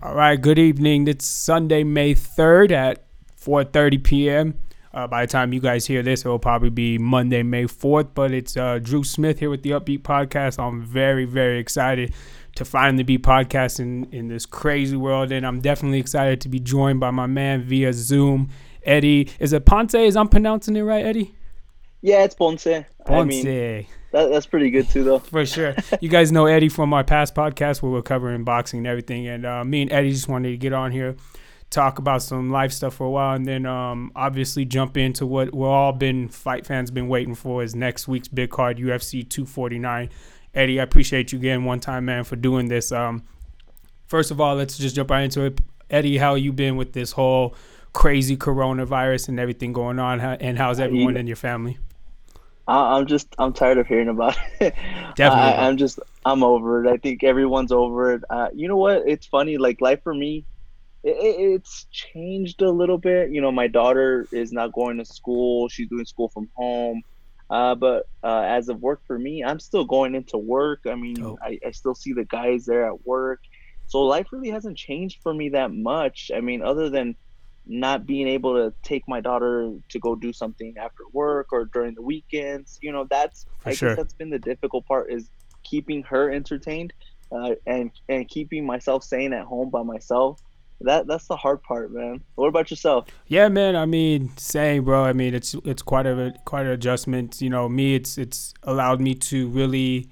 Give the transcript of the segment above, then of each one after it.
All right, good evening. It's Sunday, May 3rd at 4:30 p.m. Uh, by the time you guys hear this, it will probably be Monday, May 4th. But it's uh, Dru Smith here with the Upbeat Podcast. I'm very, very excited to finally be podcasting in this crazy world, and I'm definitely excited to be joined by my man via Zoom, Eddie. Is it Ponce? Is I'm pronouncing it right, Eddie? Yeah, it's Ponce. Ponce. I mean, that, that's pretty good too, though. For sure. you guys know Eddie from our past podcast where we're covering boxing and everything. And uh, me and Eddie just wanted to get on here, talk about some life stuff for a while, and then um, obviously jump into what we're all been fight fans been waiting for is next week's big card, UFC 249. Eddie, I appreciate you again one time, man, for doing this. Um, first of all, let's just jump right into it. Eddie, how you been with this whole crazy coronavirus and everything going on, and how's everyone in your family? I, am just I'm tired of hearing about it. Definitely, I, am just I'm over it. I think everyone's over it. Uh, you know what? It's funny. Like life for me, it, it's changed a little bit. You know, my daughter is not going to school. She's doing school from home. Uh, but uh, as of work for me, I'm still going into work. I mean, oh. I, I still see the guys there at work. So life really hasn't changed for me that much. I mean, other than not being able to take my daughter to go do something after work or during the weekends you know that's For i sure. guess that's been the difficult part is keeping her entertained uh, and and keeping myself sane at home by myself. That that's the hard part man. What about yourself? Yeah man i mean same bro. I mean it's it's quite a quite an adjustment. You know me it's it's allowed me to really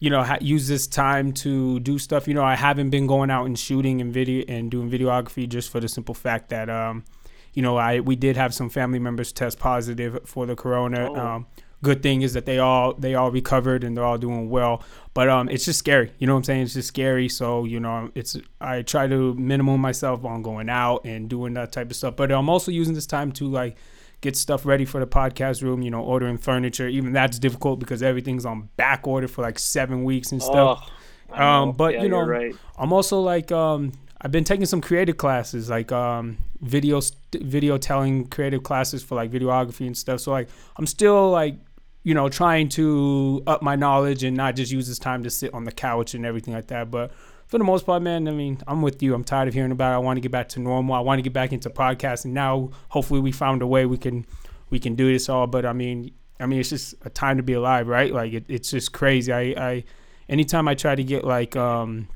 you know, ha- use this time to do stuff. You know, I haven't been going out and shooting and video and doing videography just for the simple fact that, um, you know, I we did have some family members test positive for the corona. Oh. Um, good thing is that they all they all recovered and they're all doing well. But um, it's just scary. You know what I'm saying? It's just scary. So you know, it's I try to minimum myself on going out and doing that type of stuff. But I'm also using this time to like get stuff ready for the podcast room, you know, ordering furniture. Even that's difficult because everything's on back order for like seven weeks and stuff. Oh, um, but yeah, you know, right. I'm also like, um, I've been taking some creative classes, like um, video video telling creative classes for like videography and stuff. So like, I'm still like, you know, trying to up my knowledge and not just use this time to sit on the couch and everything like that. But for the most part, man, I mean, I'm with you. I'm tired of hearing about it. I want to get back to normal. I want to get back into podcasting. Now, hopefully, we found a way we can we can do this all. But I mean, I mean, it's just a time to be alive, right? Like it, it's just crazy. I, I, anytime I try to get like um,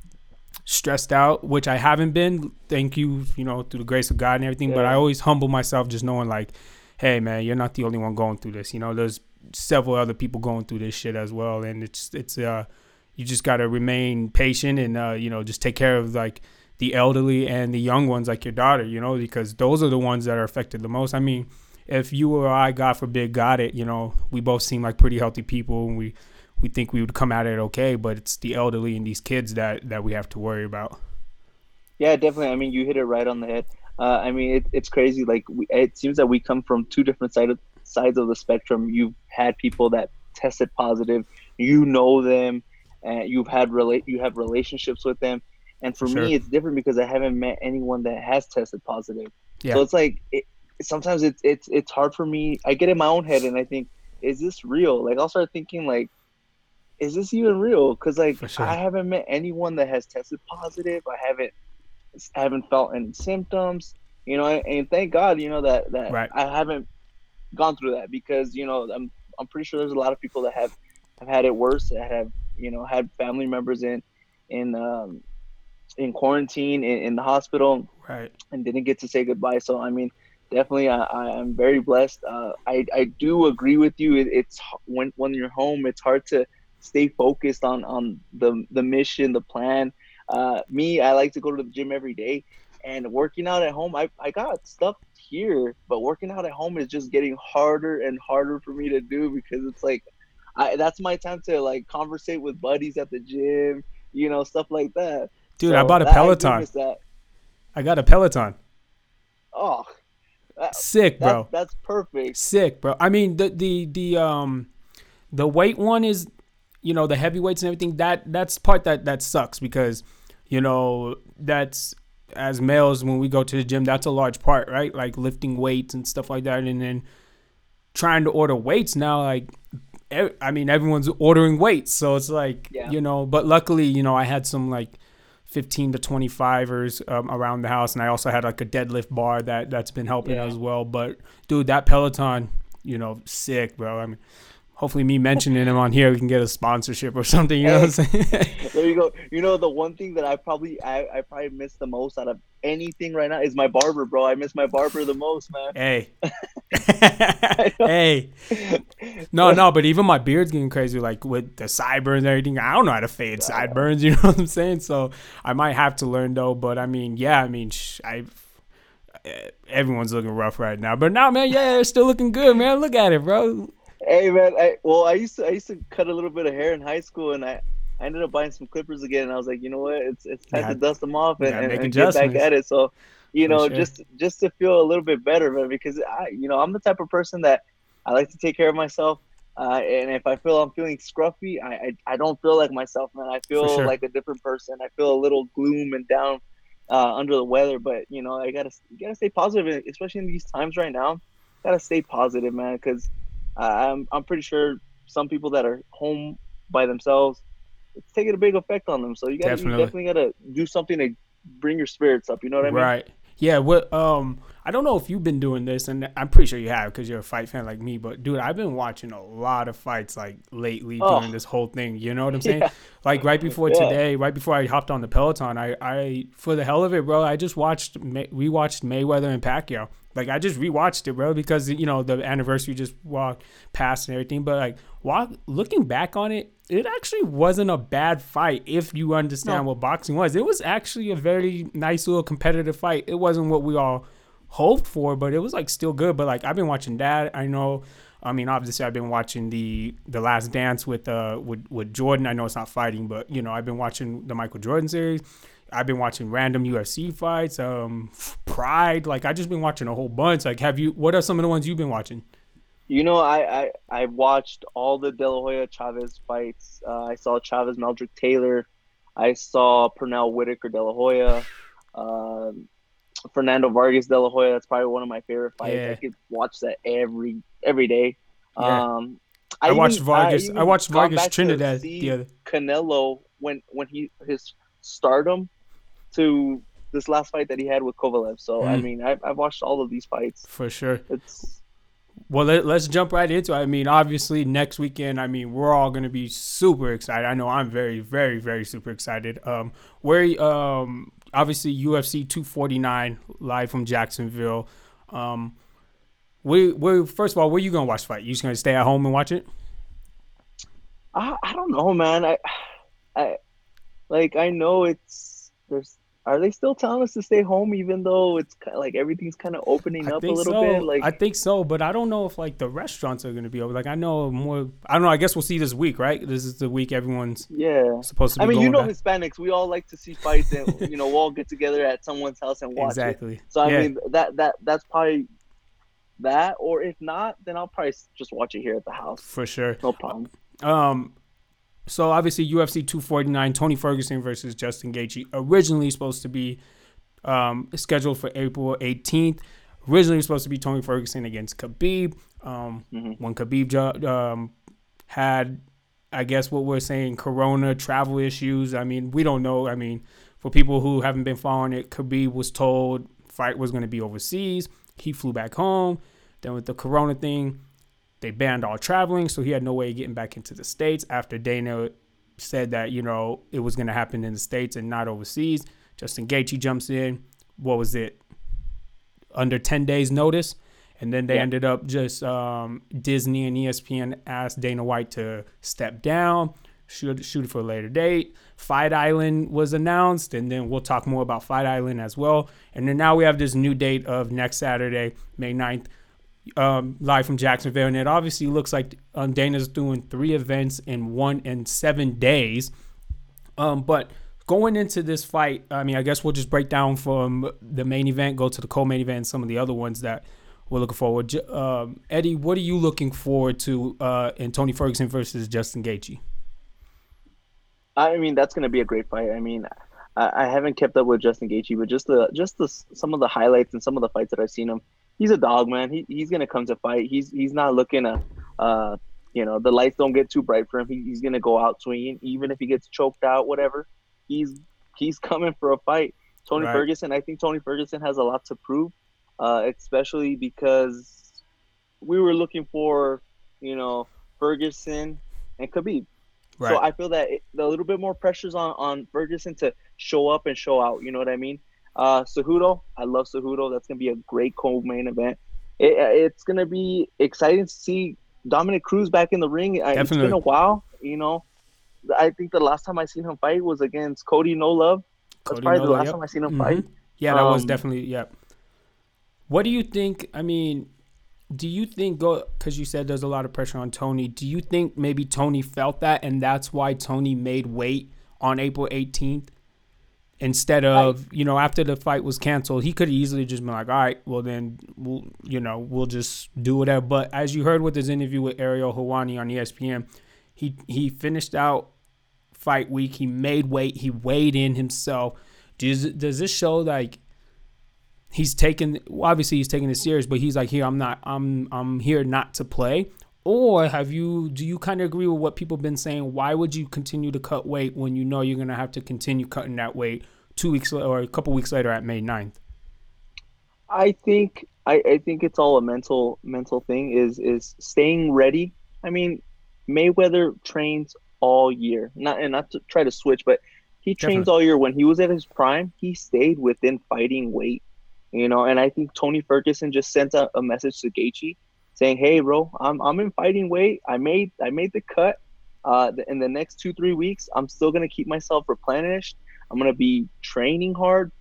stressed out, which I haven't been, thank you, you know, through the grace of God and everything. Yeah. But I always humble myself, just knowing like, hey, man, you're not the only one going through this. You know, there's several other people going through this shit as well, and it's it's uh you just got to remain patient and uh, you know just take care of like the elderly and the young ones like your daughter you know because those are the ones that are affected the most. I mean if you or i god forbid got it you know we both seem like pretty healthy people and we we think we would come at it okay but it's the elderly and these kids that that we have to worry about. Yeah definitely. I mean you hit it right on the head. Uh, i mean it, it's crazy. Like we, it seems that we come from two different side of, sides of the spectrum. You've had people that tested positive. You know them and you've had relate you have relationships with them and for sure. me it's different because i haven't met anyone that has tested positive yeah. so it's like it, sometimes it's it's it's hard for me i get in my own head and i think is this real like i'll start thinking like is this even real because like sure. i haven't met anyone that has tested positive i haven't I haven't felt any symptoms you know and thank god you know that that right. i haven't gone through that because you know i'm i'm pretty sure there's a lot of people that have have had it worse that have you know had family members in in um, in quarantine in, in, the hospital right. and didn't get to say goodbye. So i mean definitely i, I am very blessed. Uh, i i do agree with you. It, it's when when you're home it's hard to stay focused on on the the mission the plan. Uh, me i like to go to the gym every day and working out at home i, I got stuff here but working out at home is just getting harder and harder for me to do because it's like I, that's my time to like conversate with buddies at the gym, you know, stuff like that. Dude, so I bought a Peloton. I, I got a Peloton. Oh, that, sick, bro. that's perfect. Sick, bro. I mean, the the the um the weight one is, you know, the heavy weights and everything. That that's part that that sucks because, you know, that's as males when we go to the gym. That's a large part, right? Like lifting weights and stuff like that, and then trying to order weights now, like I mean, everyone's ordering weights, so it's like yeah. you know. But luckily, you know, I had some like 15 to 25ers um, around the house, and I also had like a deadlift bar that that's been helping Yeah. as well. But dude, that Peloton, you know, sick, bro. I mean, hopefully me mentioning him on here, we can get a sponsorship or something. You know what I'm saying? There you go. You know the one thing that I probably I, I probably miss the most out of anything right now is my barber, bro. I miss my barber the most, man. hey, hey. No, no, but even my beard's getting crazy, like with the sideburns and everything. I don't know how to fade sideburns. You know what I'm saying? So I might have to learn though. But I mean, yeah, I mean, sh- I. eh, Everyone's looking rough right now, but now, man, yeah, it's still looking good, man. Look at it, bro. Hey man, I well I used to I used to cut a little bit of hair in high school and I, I ended up buying some clippers again and I was like, you know what, it's it's time Yeah, to dust them off and, and, and get back at it. So, you know, sure. just just to feel a little bit better, man, because I you know, I'm the type of person that I like to take care of myself. Uh, and if I feel I'm feeling scruffy, I, I, I don't feel like myself, man. I feel sure. like a different person. I feel a little gloom and down uh, under the weather. But you know, I gotta you gotta stay positive, especially in these times right now. Gotta stay positive, man, because I'm I'm pretty sure some people that are home by themselves, it's taking a big effect on them. So you got to you Definitely. definitely got to do something to bring your spirits up. You know what I mean? Right. Yeah. What? Um. I don't know if you've been doing this, and I'm pretty sure you have because you're a fight fan like me. But dude, I've been watching a lot of fights like lately Oh. during this whole thing. You know what I'm saying? Yeah. Like right before Yeah. today, right before I hopped on the Peloton, I, I for the hell of it, bro, I just watched we watched Mayweather and Pacquiao. Like I just rewatched it, bro, because you know the anniversary just walked past and everything. But like, walk, looking back on it, it actually wasn't a bad fight if you understand No. what boxing was. It was actually a very nice little competitive fight. It wasn't what we all hoped for, but it was like still good. But like I've been watching that. I know. I mean, obviously, I've been watching the the Last Dance with uh with with Jordan. I know it's not fighting, but you know, I've been watching the Michael Jordan series. I've been watching random UFC fights, um, Pride. Like I just been watching a whole bunch. Like, have you? What are some of the ones you've been watching? You know, I, I I watched all the De La Hoya Chavez fights. Uh, I saw Chavez Meldrick Taylor. I saw Pernell Whitaker De La Hoya. Um, Fernando Vargas De La Hoya. That's probably one of my favorite fights. Yeah. I could watch that every every day. Yeah. Um, I, watched even- Vargas. even I watched Vargas Trinidad the other. Canelo when when he his stardom to this last fight that he had with Kovalev. So I Mm. mean, I've, I've watched all of these fights. For sure. It's Well, let, let's jump right into it. I mean, obviously, next weekend, I mean, we're all going to be super excited. I know I'm very, very, very super excited. Um, where, um, obviously, UFC 249 live from Jacksonville. Um, we, we first of all, where you going to watch the fight? You just going to stay at home and watch it? I, I don't know, man. I I like I know it's there's. Are they still telling us to stay home even though it's kind like everything's kind of opening I up a little so. bit? Like I think so, but I don't know if like the restaurants are going to be open. Like I know more. I don't know. I guess we'll see this week, right? This is the week everyone's yeah. supposed to be I mean, you know, back. Hispanics, we all like to see fights, and you know, we'll all get together at someone's house and watch it. Exactly. So I yeah. mean, that that that's probably that, or if not, then I'll probably just watch it here at the house. for sure. No problem. Um, so obviously UFC 249, Tony Ferguson versus Justin Gaethje, originally supposed to be um, scheduled for April 18th. Originally supposed to be Tony Ferguson against Khabib. Um, Mhm. When Khabib um, had, I guess what we're saying, Corona travel issues. I mean, we don't know. I mean, for people who haven't been following it, Khabib was told fight was going to be overseas. He flew back home. Then with the Corona thing, they banned all traveling, so he had no way of getting back into the states. After Dana said that you know it was going to happen in the states and not overseas, Justin Gaethje jumps in. What was it? Under ten days notice, and then they Yeah. ended up just um, Disney and ESPN asked Dana White to step down, shoot shoot it for a later date. Fight Island was announced, and then we'll talk more about Fight Island as well. And then now we have this new date of next Saturday, May 9th, um, live from Jacksonville, and it obviously looks like um, Dana's doing three events in one in seven days. Um, but going into this fight, I mean, I guess we'll just break down from the main event, go to the co-main event, and some of the other ones that we're looking forward. Um, Eddie, what are you looking forward to uh, in Tony Ferguson versus Justin Gaethje? I mean, that's going to be a great fight. I mean, I, I haven't kept up with Justin Gaethje, but just the just the some of the highlights and some of the fights that I've seen him, he's a dog, man. He, he's going to come to fight. He's he's not looking to, uh, you know, the lights don't get too bright for him. He, he's going to go out swinging, even if he gets choked out, whatever. He's he's coming for a fight. Tony Right. Ferguson, I think Tony Ferguson has a lot to prove, uh, especially because we were looking for, you know, Ferguson and Khabib. Right. So I feel that it, a little bit more pressures on on Ferguson to show up and show out. You know what I mean? Uh, Cejudo, I love Cejudo. That's gonna be a great co-main event. It, it's gonna be exciting to see Dominick Cruz back in the ring. I- It's Definitely. been a while. You know, I think the last time I seen him fight was against Cody No Love. That's Cody probably the last yep. time I seen him Mhm. fight. Yeah, that was Um, definitely yep. What do you think? I mean, do you think go because you said there's a lot of pressure on Tony? Do you think maybe Tony felt that and that's why Tony made weight on April 18th instead of you know after the fight was canceled? He could easily just been like, all right, well then we'll you know we'll just do whatever. But as you heard with his interview with Ariel Helwani on ESPN, he he finished out fight week. He made weight. He weighed in himself. Does does this show like he's taking? Well, obviously, he's taking it serious, but he's like, here, I'm not. I'm I'm here not to play. Or have you? Do you kind of agree with what people have been saying? Why would you continue to cut weight when you know you're gonna have to continue cutting that weight two weeks or a couple weeks later at May 9th? I think I, I think it's all a mental mental thing. Is is staying ready. I mean, Mayweather trains all year. Not and not to try to switch, but he trains Definitely. all year. When he was at his prime, he stayed within fighting weight. You know, and I think Tony Ferguson just sent a, a message to Gaethje saying, "Hey, bro, I'm I'm in fighting weight. I made I made the cut. Uh, in the next two three weeks, I'm still gonna keep myself replenished. I'm gonna be training hard.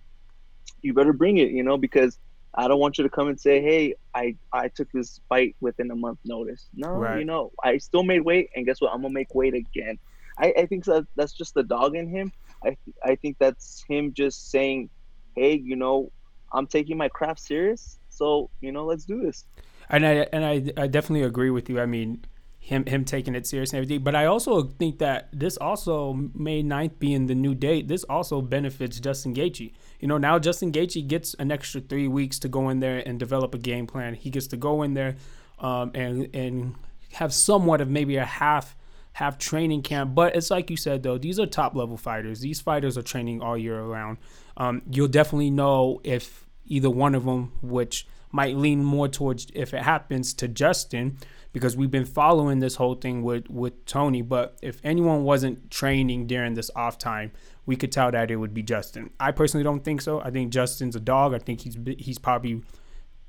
You better bring it, you know, because I don't want you to come and say, "Hey, I I took this fight within a month notice." No, Right. you know, I still made weight, and guess what? I'm gonna make weight again. I, I think that that's just the dog in him. I I think that's him just saying, "Hey, you know, I'm taking my craft serious, so you know, let's do this." And I and I, I definitely agree with you. I mean, him him taking it serious and everything. But I also think that this also May 9th being the new date, this also benefits Justin Gaethje. You know, now Justin Gaethje gets an extra three weeks to go in there and develop a game plan. He gets to go in there um, and and have somewhat of maybe a half half training camp. But it's like you said though, these are top level fighters. These fighters are training all year around. Um, you'll definitely know if either one of them, which might lean more towards if it happens to Justin, because we've been following this whole thing with with Tony. But if anyone wasn't training during this off time, we could tell that it would be Justin. I personally don't think so. I think Justin's a dog. I think he's he's probably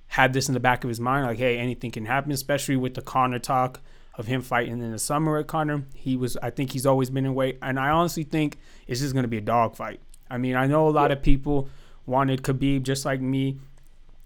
had this in the back of his mind, like, hey, anything can happen, especially with the Conor talk of him fighting in the summer at Conor. He was, I think he's always been in weight, and I honestly think it's just gonna be a dog fight. I mean, I know a lot of people wanted Khabib just like me,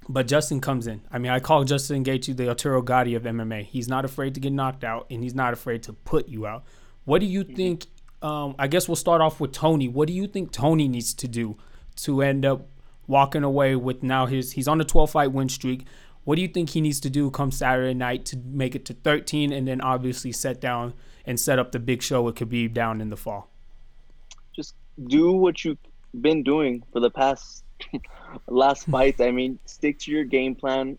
but Justin comes in. I mean, I call Justin Gaethje the Arturo Gatti of MMA. He's not afraid to get knocked out, and he's not afraid to put you out. What do you think? Um, I guess we'll start off with Tony. What do you think Tony needs to do to end up walking away with now his? He's on a 12 fight win streak. What do you think he needs to do come Saturday night to make it to 13, and then obviously set down and set up the big show with Khabib down in the fall? just do what you've been doing for the past last fights. I mean, stick to your game plan.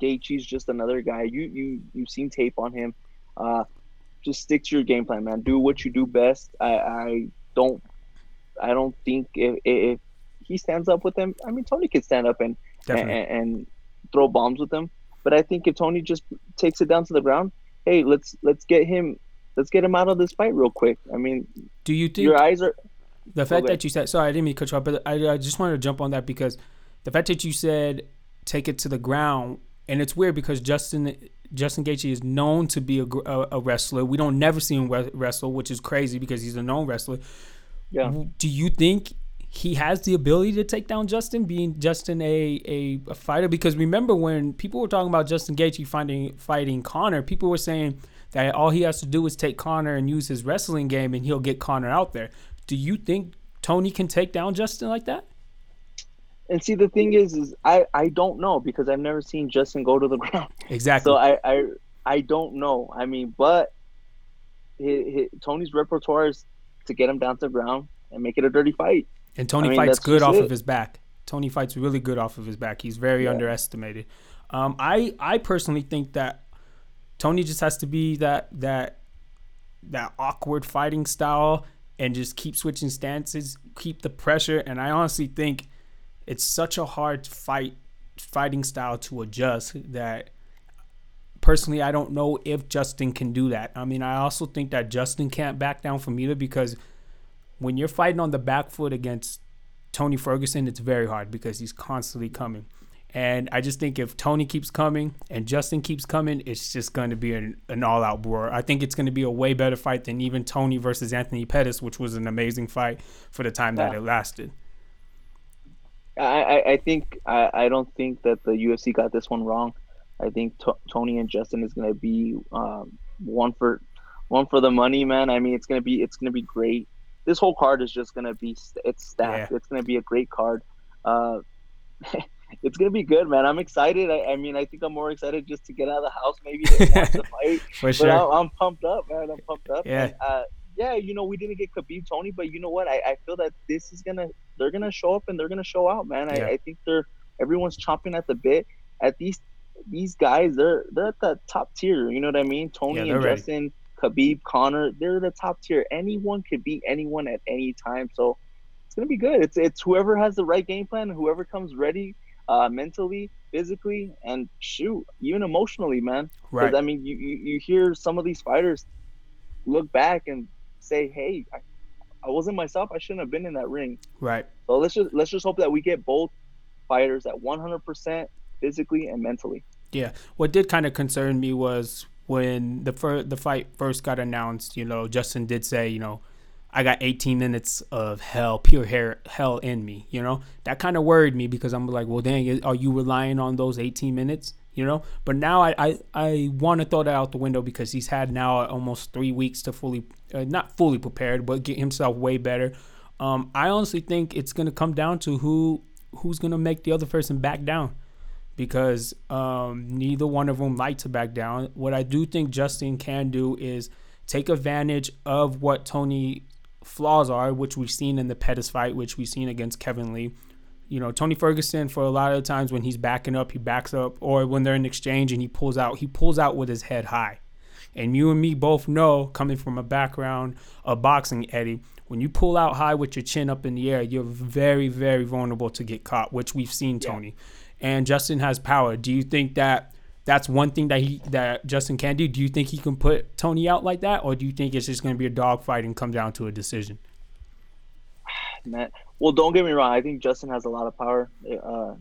Gaethje's just another guy. You you you've seen tape on him. Uh, just stick to your game plan, man. Do what you do best. I, I don't I don't think if, if he stands up with them, I mean Tony could stand up and and, and throw bombs with them. But I think if Tony just takes it down to the ground, hey, let's let's get him let's get him out of this fight real quick. I mean, Do you think your eyes are The fact Okay. that you said, sorry, I didn't mean to cut you off, but I, I just wanted to jump on that because the fact that you said take it to the ground, and it's weird because Justin Justin Gaethje is known to be a, a, a wrestler. We don't never see him wrestle, which is crazy because he's a known wrestler. yeah. Do you think he has the ability to take down Justin, being Justin a, a, a fighter? Because remember when people were talking about Justin Gaethje fighting fighting Conor, people were saying that all he has to do is take Conor and use his wrestling game, and he'll get Conor out there. Do you think Tony can take down Justin like that? And see, the thing is, is I I don't know because I've never seen Justin go to the ground. Exactly. So I I I don't know. I mean, but hi hi Tony's repertoire is to get him down to the ground and make it a dirty fight. and Tony I mean, fights good off it. of his back. Tony fights really good off of his back. He's very Yeah. underestimated. Um, I I personally think that Tony just has to be that that that awkward fighting style and just keep switching stances, keep the pressure. And I honestly think it's such a hard fight fighting style to adjust that personally I don't know if Justin can do that. I mean, I also think that Justin can't back down from either because when you're fighting on the back foot against Tony Ferguson, it's very hard because he's constantly coming. And I just think if Tony keeps coming and Justin keeps coming, it's just going to be an, an all out war. I think it's going to be a way better fight than even Tony versus Anthony Pettis, which was an amazing fight for the time yeah. that it lasted. I, I think I, I don't think that the UFC got this one wrong. I think t- Tony and Justin is going to be um, one for one for the money, man. I mean, it's going to be it's going to be great. This whole card is just going to be it's stacked. Yeah. It's going to be a great card. Uh, it's gonna be good, man. I'm excited. I, I, mean, I think I'm more excited just to get out of the house, maybe to watch the fight. For sure, I'm, I'm, pumped up, man. I'm pumped up. Yeah, and, uh, yeah. You know, we didn't get Khabib Tony, but you know what? I, I feel that this is gonna they're gonna show up and they're gonna show out, man. Yeah. I, I think they're everyone's chomping at the bit. At these these guys, they're they're at the top tier. You know what I mean? Tony yeah, and ready. Justin, Khabib, Conor, they're the top tier. Anyone could beat anyone at any time. So it's gonna be good. It's it's whoever has the right game plan, whoever comes ready uh, mentally, physically, and shoot, even emotionally, man. Right. I mean, you, you, you hear some of these fighters look back and say, "Hey, I, I wasn't myself. I shouldn't have been in that ring." Right. So let's just let's just hope that we get both fighters at 100% physically and mentally. Yeah. What did kind of concern me was when the fir- the fight first got announced. You know, Justin did say, you know I got 18 minutes of hell, pure hair, hell in me. You know that kind of worried me because I'm like, well, dang, are you relying on those 18 minutes? You know, but now I I, I want to throw that out the window because he's had now almost three weeks to fully, uh, not fully prepared, but get himself way better. Um, I honestly think it's gonna come down to who who's gonna make the other person back down because um, neither one of them like to back down. What I do think Justin can do is take advantage of what Tony flaws are, which we've seen in the Pettis fight, which we've seen against Kevin Lee. You know, Tony Ferguson, for a lot of times when he's backing up, he backs up, or when they're in exchange and he pulls out, he pulls out with his head high. And you and me both know, coming from a background of boxing, Eddie, when you pull out high with your chin up in the air, you're very, very vulnerable to get caught, which we've seen, Tony. Yeah. And Justin has power. Do you think that that's one thing that he that Justin can do. Do you think he can put Tony out like that, or do you think it's just going to be a dogfight and come down to a decision? Man, well, don't get me wrong. I think Justin has a lot of power. Uh,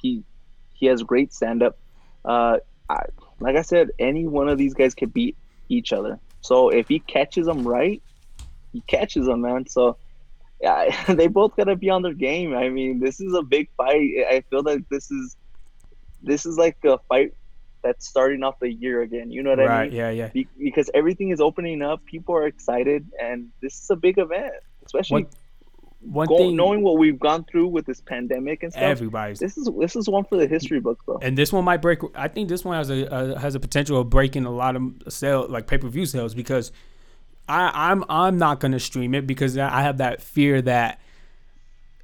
he, he has great stand up. Uh, I, like I said, any one of these guys could beat each other. So if he catches them right, he catches them, man. So yeah, they both got to be on their game. I mean, this is a big fight. I feel like this is this is like a fight that's starting off the year again. You know what right, I mean? Yeah, yeah. Be- because everything is opening up, people are excited, and this is a big event, especially. One, one go, thing, knowing what we've gone through with this pandemic and stuff, everybody's this is this is one for the history books, bro. And this one might break. I think this one has a, a has a potential of breaking a lot of sale like pay per view sales because I I'm I'm not gonna stream it because I have that fear that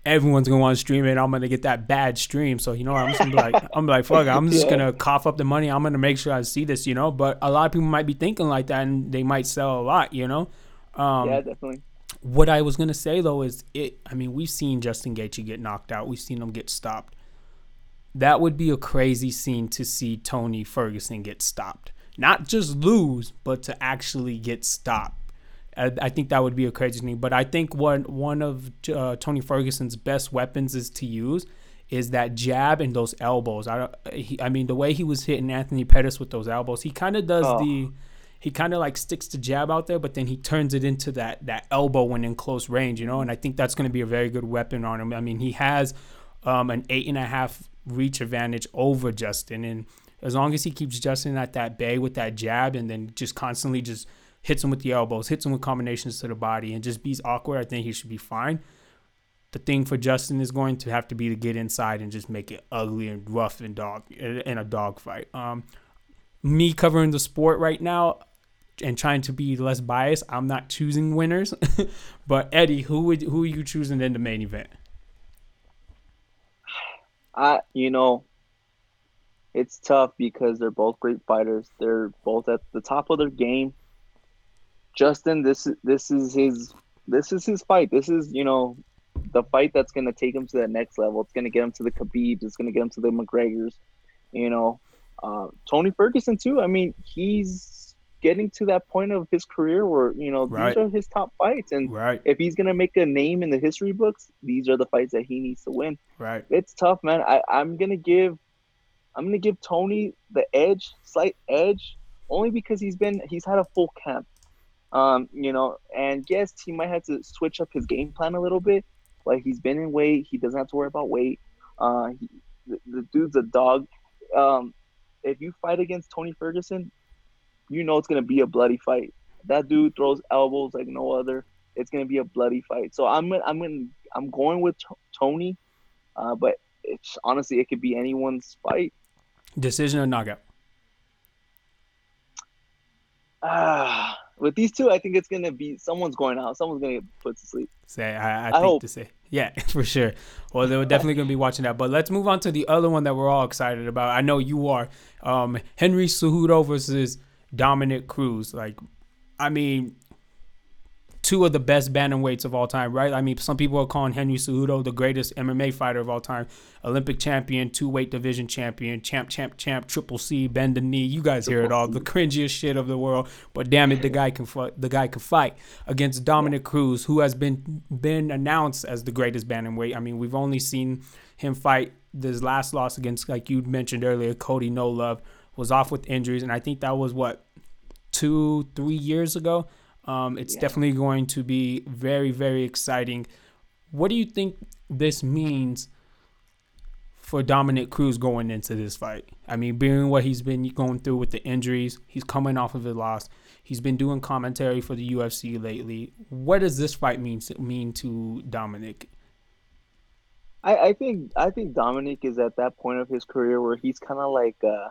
everyone's gonna want to stream it. I'm gonna get that bad stream. So you know, I'm just gonna be like, I'm like, fuck, I'm just yeah. gonna cough up the money. I'm gonna make sure I see this. You know, but a lot of people might be thinking like that, and they might sell a lot. You know. Um, yeah, definitely. What I was gonna say though is it. I mean, we've seen Justin Gaethje get knocked out. We've seen him get stopped. That would be a crazy scene to see Tony Ferguson get stopped. Not just lose, but to actually get stopped I, I think that would be a crazy thing. But I think one one of uh, Tony Ferguson's best weapons is to use is that jab and those elbows. I he, I mean the way he was hitting Anthony Pettis with those elbows, he kind of does oh. the he kind of like sticks the jab out there, but then he turns it into that that elbow when in close range, you know. And I think that's going to be a very good weapon on him. I mean, he has um, an eight and a half reach advantage over Justin, and as long as he keeps Justin at that bay with that jab, and then just constantly just hits him with the elbows, hits him with combinations to the body, and just beats awkward, I think he should be fine. The thing for Justin is going to have to be to get inside and just make it ugly and rough and dog in a dog fight. Um, me covering the sport right now and trying to be less biased, I'm not choosing winners. but Eddie, who would who are you choosing in the main event? I you know it's tough because they're both great fighters. They're both at the top of their game. Justin, this this is his this is his fight. This is you know the fight that's going to take him to that next level. It's going to get him to the Khabibs. It's going to get him to the McGregors. You know, uh, Tony Ferguson too. I mean, he's getting to that point of his career where you know Right. these are his top fights, and Right, if he's going to make a name in the history books, these are the fights that he needs to win. right. It's tough, man. I, I'm gonna give, I'm gonna give Tony the edge, slight edge, only because he's been he's had a full camp. Um, you know, and yes, he might have to switch up his game plan a little bit. Like he's been in weight, he doesn't have to worry about weight. Uh, he, the, the dude's a dog. Um, if you fight against Tony Ferguson, you know it's gonna be a bloody fight. That dude throws elbows like no other. It's gonna be a bloody fight. So I'm I'm gonna, I'm going with T- Tony, uh, but it's honestly it could be anyone's fight. Decision or knockout? Ah, with these two, I think it's gonna be someone's going out. Someone's gonna get put to sleep. Say, I, I, I think hope. to say, yeah, for sure. Well, they were definitely to be watching that. But let's move on to the other one that we're all excited about. I know you are. Um, Henry Cejudo versus Dominick Cruz. Like, I mean, two of the best bantamweights of all time, right? I mean, some people are calling Henry Cejudo the greatest MMA fighter of all time, Olympic champion, two weight division champion, champ, champ, champ, triple C, bend the knee. You guys hear it all, the cringiest shit of the world. But damn it, the guy can fight. The guy can fight against Dominick Cruz, who has been been announced as the greatest bantamweight. I mean, we've only seen him fight this last loss against, like you mentioned earlier, Cody No Love was off with injuries, and I think that was what two, three years ago. Um, it's Yeah. definitely going to be very, very exciting. What do you think this means for Dominick Cruz going into this fight? I mean, being what he's been going through with the injuries, he's coming off of a loss. He's been doing commentary for the UFC lately. What does this fight mean to, mean to Dominick? I, I think I think Dominick is at that point of his career where he's kind of like uh,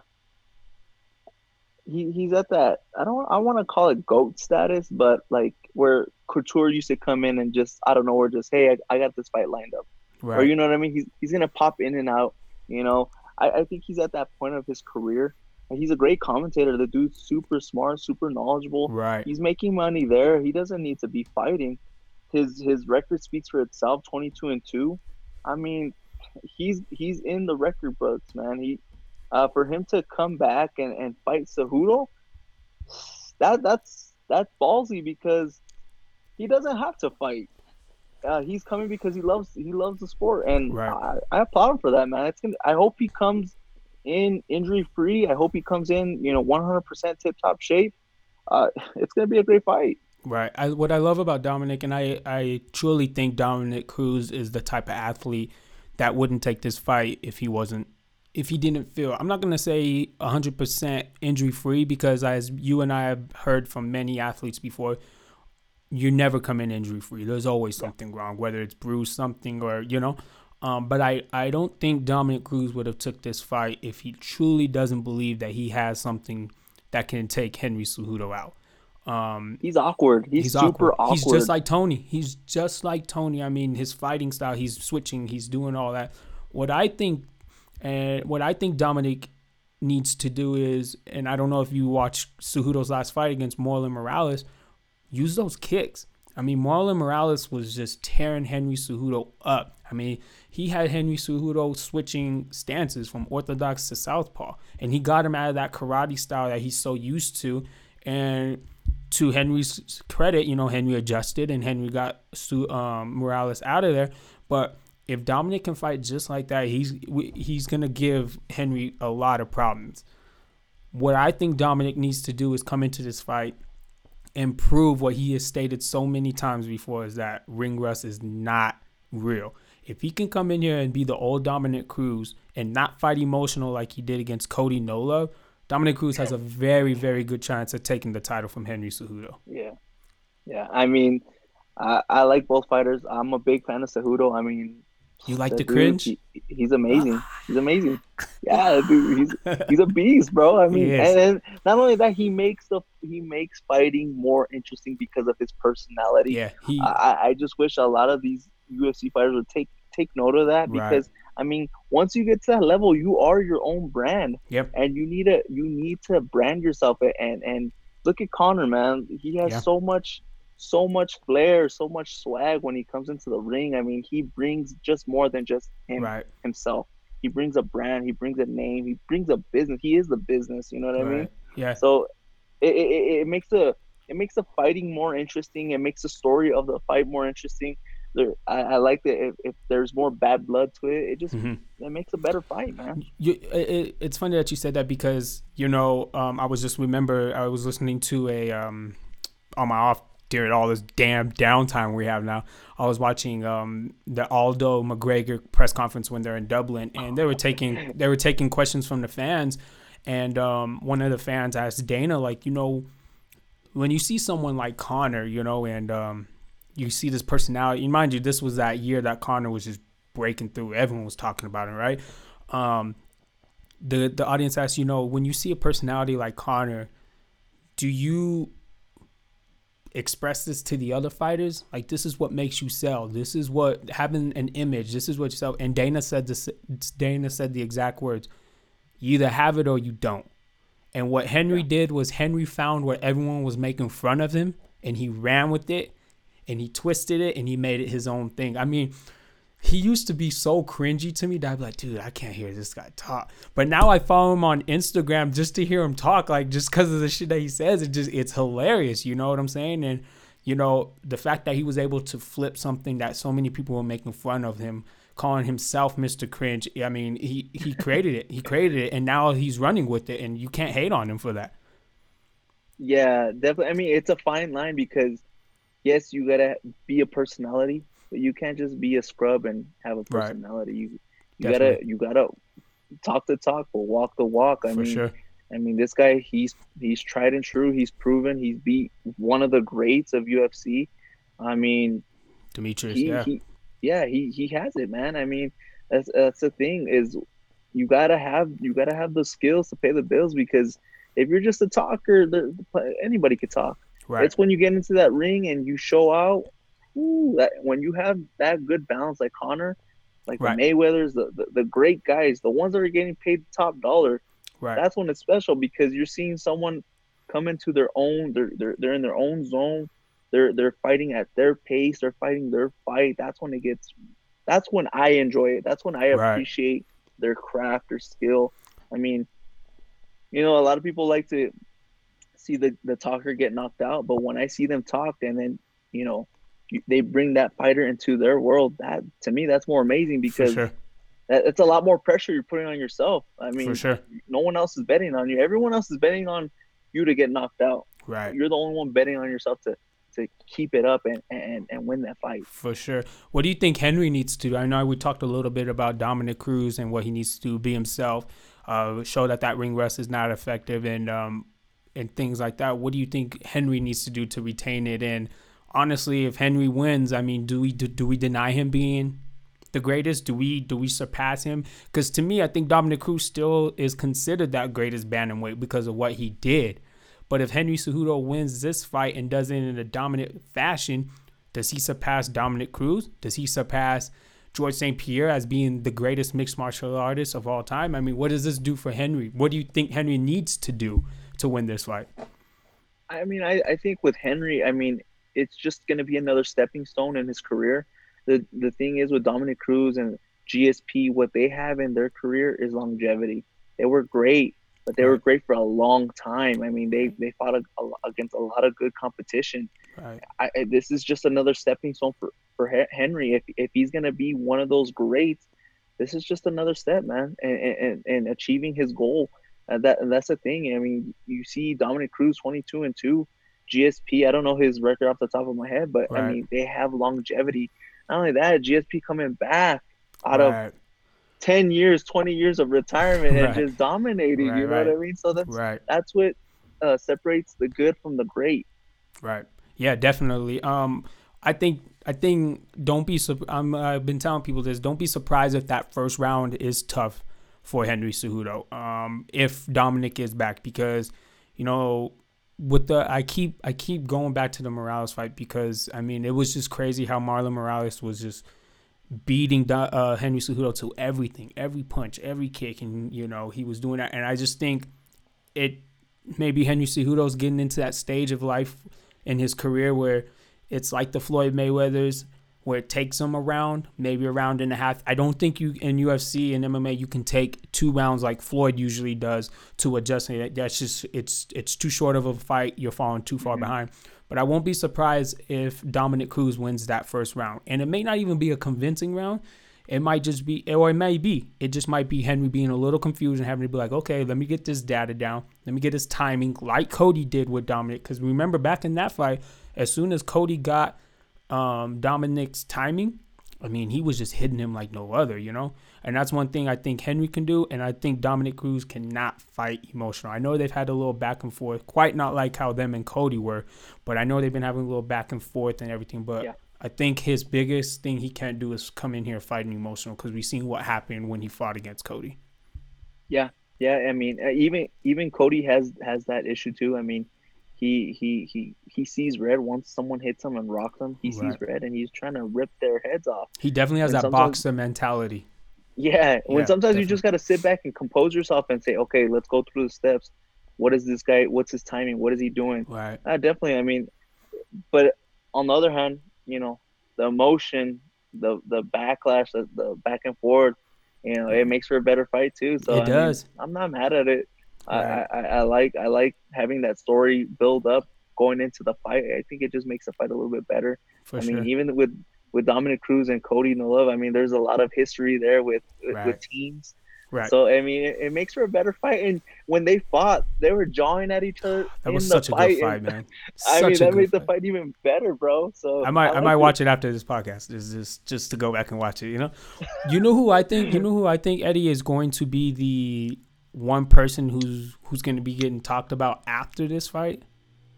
he he's at that I don't I want to call it goat status, but like where Couture used to come in and just I don't know, or just hey, I, I got this fight lined up, or Right, you know what I mean. He's he's gonna pop in and out. You know, I, I think he's at that point of his career. And he's a great commentator. The dude's super smart, super knowledgeable. right, He's making money there. He doesn't need to be fighting. His his record speaks for itself. Twenty two and two. I mean, he's he's in the record books, man. He uh, for him to come back and, and fight Cejudo, that that's that's ballsy because he doesn't have to fight. Uh, he's coming because he loves he loves the sport, and Right. I, I applaud him for that, man. It's gonna. I hope he comes in injury free. I hope he comes in, you know, one hundred percent tip top shape. Uh, it's gonna be a great fight. right. I, what I love about Dominick, and I, I truly think Dominick Cruz is the type of athlete that wouldn't take this fight if he wasn't if he didn't feel I'm not going to say 100% injury free because as you and I have heard from many athletes before you never come in injury free there's always something wrong whether it's bruised something or you know um, but I, I don't think Dominick Cruz would have took this fight if he truly doesn't believe that he has something that can take Henry Cejudo out um, He's awkward. He's, He's super awkward. awkward. He's just like Tony. He's just like Tony. I mean, his fighting style, he's switching, he's doing all that. What I think, and what I think Dominick needs to do is, and I don't know if you watched Cejudo's last fight against Marlon Morales, use those kicks. I mean, Marlon Morales was just tearing Henry Cejudo up. I mean, he had Henry Cejudo switching stances from orthodox to southpaw, and he got him out of that karate style that he's so used to. And to Henry's credit, you know, Henry adjusted and Henry got um, Morales out of there. But if Dominick can fight just like that, he's he's gonna give Henry a lot of problems. What I think Dominick needs to do is come into this fight and prove what he has stated so many times before is that ring rust is not real. If he can come in here and be the old Dominick Cruz and not fight emotional like he did against Cody No Love, Dominick Cruz has a very, very good chance of taking the title from Henry Cejudo. Yeah, yeah. I mean, I, I like both fighters. I'm a big fan of Cejudo. I mean, You like the dude, cringe? he- he's amazing. He's amazing. Yeah, dude, he's he's a beast, bro. I mean, and, not only that, he makes the he makes fighting more interesting because of his personality. Yeah, he I, I just wish a lot of these UFC fighters would take take note of that Right. because I mean, once you get to that level, you are your own brand. Yep. And you need to you need to brand yourself and and look at Conor, man. He has Yeah. so much so much flair, so much swag when he comes into the ring. I mean, he brings just more than just him Right. himself. He brings a brand, he brings a name, he brings a business. He is the business, you know what I mean? Yeah. So it, it, it makes the it makes the fighting more interesting. It makes the story of the fight more interesting. There, I, I like that if, if there's more bad blood to it, it just Mhm. it makes a better fight, man. You, it, it- it's funny that you said that because you know um, I was just remember I was listening to a um, on my off during all this damn downtime we have now. I was watching um, the Aldo McGregor press conference when they're in Dublin, and they were taking they were taking questions from the fans, and um, one of the fans asked Dana like you know when you see someone like Conor, you know, and um, you see this personality. Mind you, this was that year that Conor was just breaking through. Everyone was talking about him, right? Um, the the audience asked, you know, when you see a personality like Conor, do you express this to the other fighters? Like this is what makes you sell. This is what having an image. This is what you sell. And Dana said this. Dana said the exact words: "You either have it or you don't." And what Henry did was Henry found where everyone was making fun of him, and he ran with it, and he twisted it, and he made it his own thing. I mean, he used to be so cringy to me that I'd be like, dude, I can't hear this guy talk. But now I follow him on Instagram just to hear him talk, like just because of the shit that he says. It just it's hilarious. You know what I'm saying? And you know the fact that he was able to flip something that so many people were making fun of him, calling himself Mr. Cringe. I mean, he he created it. He created it, and now he's running with it, and you can't hate on him for that. Yeah, definitely. I mean, it's a fine line because yes, you gotta be a personality, but you can't just be a scrub and have a Right. personality. You you Definitely. gotta you gotta talk the talk, but walk the walk. I for mean, sure. I mean, this guy he's he's tried and true. He's proven. He's beat one of the greats of UFC. I mean, Demetrious, he, yeah. he yeah he he has it man i mean that's that's the thing is you gotta have you gotta have the skills to pay the bills because if you're just a talker the, the, anybody could talk right. it's when you get into that ring and you show out ooh, that when you have that good balance like conor like Right. the mayweathers the, the, the great guys the ones that are getting paid top dollar right. that's when it's special because you're seeing someone come into their own they're they're, they're in their own zone they're they're fighting at their pace they're fighting their fight that's when it gets that's when i enjoy it that's when i Right. appreciate their craft their skill i mean you know a lot of people like to see the the talker get knocked out but when i see them talk and then you know they bring that fighter into their world that to me that's more amazing because sure. that, it's a lot more pressure you're putting on yourself i mean For sure. no one else is betting on you. Everyone else is betting on you to get knocked out. Right. You're the only one betting on yourself to to keep it up and and, and win that fight. For sure. What do you think Henry needs to do? I know we talked a little bit about Dominick Cruz and what he needs to do, be himself, uh, show that that ring rust is not effective, and um, and things like that. What do you think Henry needs to do to retain it? And honestly, if Henry wins, I mean, do we do, do we deny him being the greatest? Do we do we surpass him? Because to me, I think Dominick Cruz still is considered that greatest bantamweight because of what he did. But if Henry Cejudo wins this fight and does it in a dominant fashion, does he surpass Dominick Cruz? Does he surpass George St. Pierre as being the greatest mixed martial artist of all time? I mean, what does this do for Henry? What do you think Henry needs to do to win this fight? I mean, I, I think with Henry, I mean, it's just gonna be another stepping stone in his career. The the thing is with Dominick Cruz and GSP, what they have in their career is longevity. They were great, but they were great for a long time. I mean, they they fought a, a, against a lot of good competition. Right. I, this is just another stepping stone for for Henry. If if he's gonna be one of those greats, this is just another step, man, and and, and achieving his goal. Uh, that that's the thing. I mean, you see Dominick Cruz twenty two and two, GSP. I don't know his record off the top of my head, but I mean they have longevity. Not only that, GSP coming back out of ten years, twenty years of retirement and just dominating. Right, you know right. what I mean? So that's Right. that's what uh, separates the good from the great. Right. Yeah, definitely. Um, I think I think don't be. I'm, I've been telling people this. Don't be surprised if that first round is tough for Henry Cejudo. Um, if Dominick is back, because you know, with the I keep I keep going back to the Morales fight because I mean it was just crazy how Marlon Morales was just beating uh, Henry Cejudo to everything, every punch, every kick, and you know he was doing that. And I just think it maybe Henry Cejudo's getting into that stage of life in his career where it's like the Floyd Mayweather's where it takes them around, maybe a round and a half. I don't think you in UFC and MMA you can take two rounds like Floyd usually does to adjust. That's just it's it's too short of a fight. You're falling too far mm-hmm. behind. But I won't be surprised if Dominick Cruz wins that first round, and it may not even be a convincing round. It might just be, or it may be. It just might be Henry being a little confused and having to be like, okay, let me get this data down. Let me get his timing, like Cody did with Dominick. Because remember, back in that fight, as soon as Cody got um, Dominick's timing, I mean, he was just hitting him like no other, you know? And that's one thing I think Henry can do. And I think Dominick Cruz cannot fight emotional. I know they've had a little back and forth, quite not like how them and Cody were, but I know they've been having a little back and forth and everything. But yeah. I think his biggest thing he can't do is come in here fighting emotional because we've seen what happened when he fought against Cody. Yeah, yeah. I mean, uh, even even Cody has has that issue too. I mean, he he he he sees red once someone hits him and rocks him. He right. sees red and he's trying to rip their heads off. He definitely has and that boxer mentality. Yeah, when yeah, sometimes definitely. you just got to sit back and compose yourself and say, okay, let's go through the steps. What is this guy? What's his timing? What is he doing? Right. Uh, definitely. I mean, but on the other hand, you know, the emotion, the the backlash, the, the back and forth, you know, it makes for a better fight too. So it I does. Mean, I'm not mad at it. Right. I, I, I like I like having that story build up going into the fight. I think it just makes the fight a little bit better. For I sure. mean, even with with Dominick Cruz and Cody No Love, I mean, there's a lot of history there with right. with teams Right. So I mean, it, it, makes for a better fight. And when they fought, they were jawing at each other. That was such a good fight, man. Such I mean, that made fight. the fight even better, bro. So I might, I, I might watch it after this podcast. Is just just to go back and watch it. You know, you know who I think, you know who I think Eddie is going to be the one person who's who's going to be getting talked about after this fight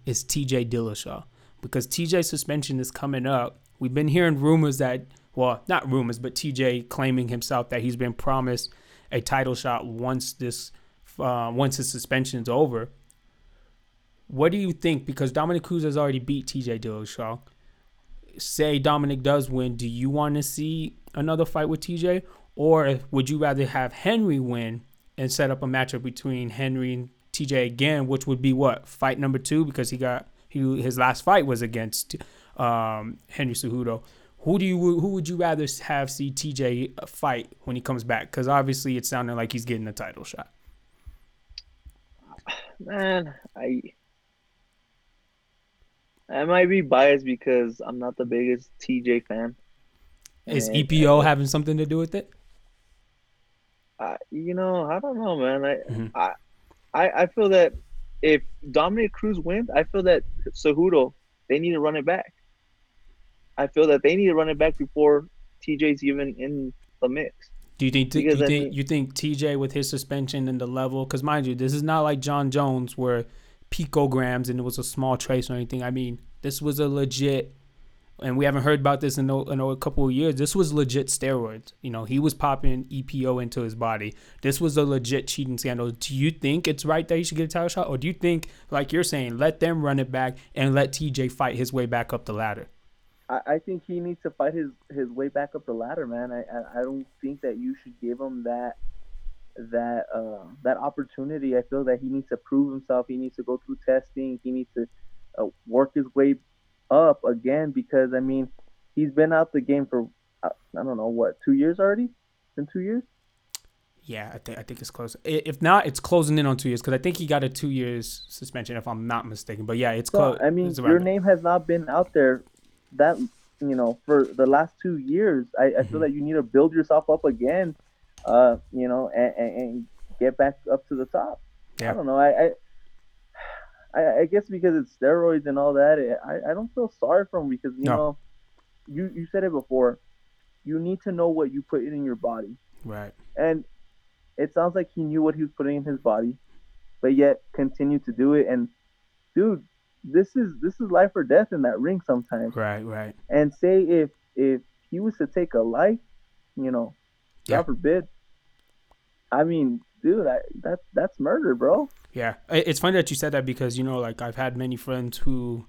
is T.J. Dillashaw because T.J. suspension is coming up. We've been hearing rumors that, well, not rumors, but T.J. claiming himself that he's been promised a title shot once this uh, once his suspension is over. What do you think? Because Dominick Cruz has already beat T.J. Dillashaw. Say Dominick does win. Do you want to see another fight with T.J. or would you rather have Henry win and set up a matchup between Henry and T.J. again, which would be what fight number two because he got he his last fight was against um, Henry Cejudo. Who do you who would you rather have see TJ fight when he comes back? Because obviously it's sounding like he's getting a title shot. Man, I I might be biased because I'm not the biggest TJ fan. Is and, EPO and, having something to do with it? Uh, you know, I don't know, man. I, mm-hmm. I I I feel that if Dominick Cruz wins, I feel that Cejudo they need to run it back. I feel that they need to run it back before TJ's even in the mix. Do you think? Do you, think mean, you think TJ with his suspension and the level? Because mind you, this is not like Jon Jones where picograms and it was a small trace or anything. I mean, this was a legit, and we haven't heard about this in in a couple of years. This was legit steroids. You know, he was popping EPO into his body. This was a legit cheating scandal. Do you think it's right that he should get a title shot, or do you think, like you're saying, let them run it back and let TJ fight his way back up the ladder? I, I think he needs to fight his, his way back up the ladder, man. I, I, I don't think that you should give him that that uh, that opportunity. I feel that he needs to prove himself. He needs to go through testing. He needs to uh, work his way up again because I mean he's been out the game for uh, I don't know what two years already. In two years. Yeah, I think I think it's close. If not, it's closing in on two years because I think he got a two years suspension if I'm not mistaken. But yeah, it's so, close. I mean, your name has not been out there that you know for the last two years i, I feel mm-hmm. that you need to build yourself up again uh you know and, and, and get back up to the top yeah. i don't know I, I i guess because it's steroids and all that it, i i don't feel sorry for him because you no. know you you said it before you need to know what you put in your body right and it sounds like he knew what he was putting in his body but yet continued to do it and dude this is this is life or death in that ring sometimes. Right, right. And say if if he was to take a life, you know, yeah. God forbid. I mean, dude, I, that that's murder, bro. Yeah, it's funny that you said that because you know, like I've had many friends who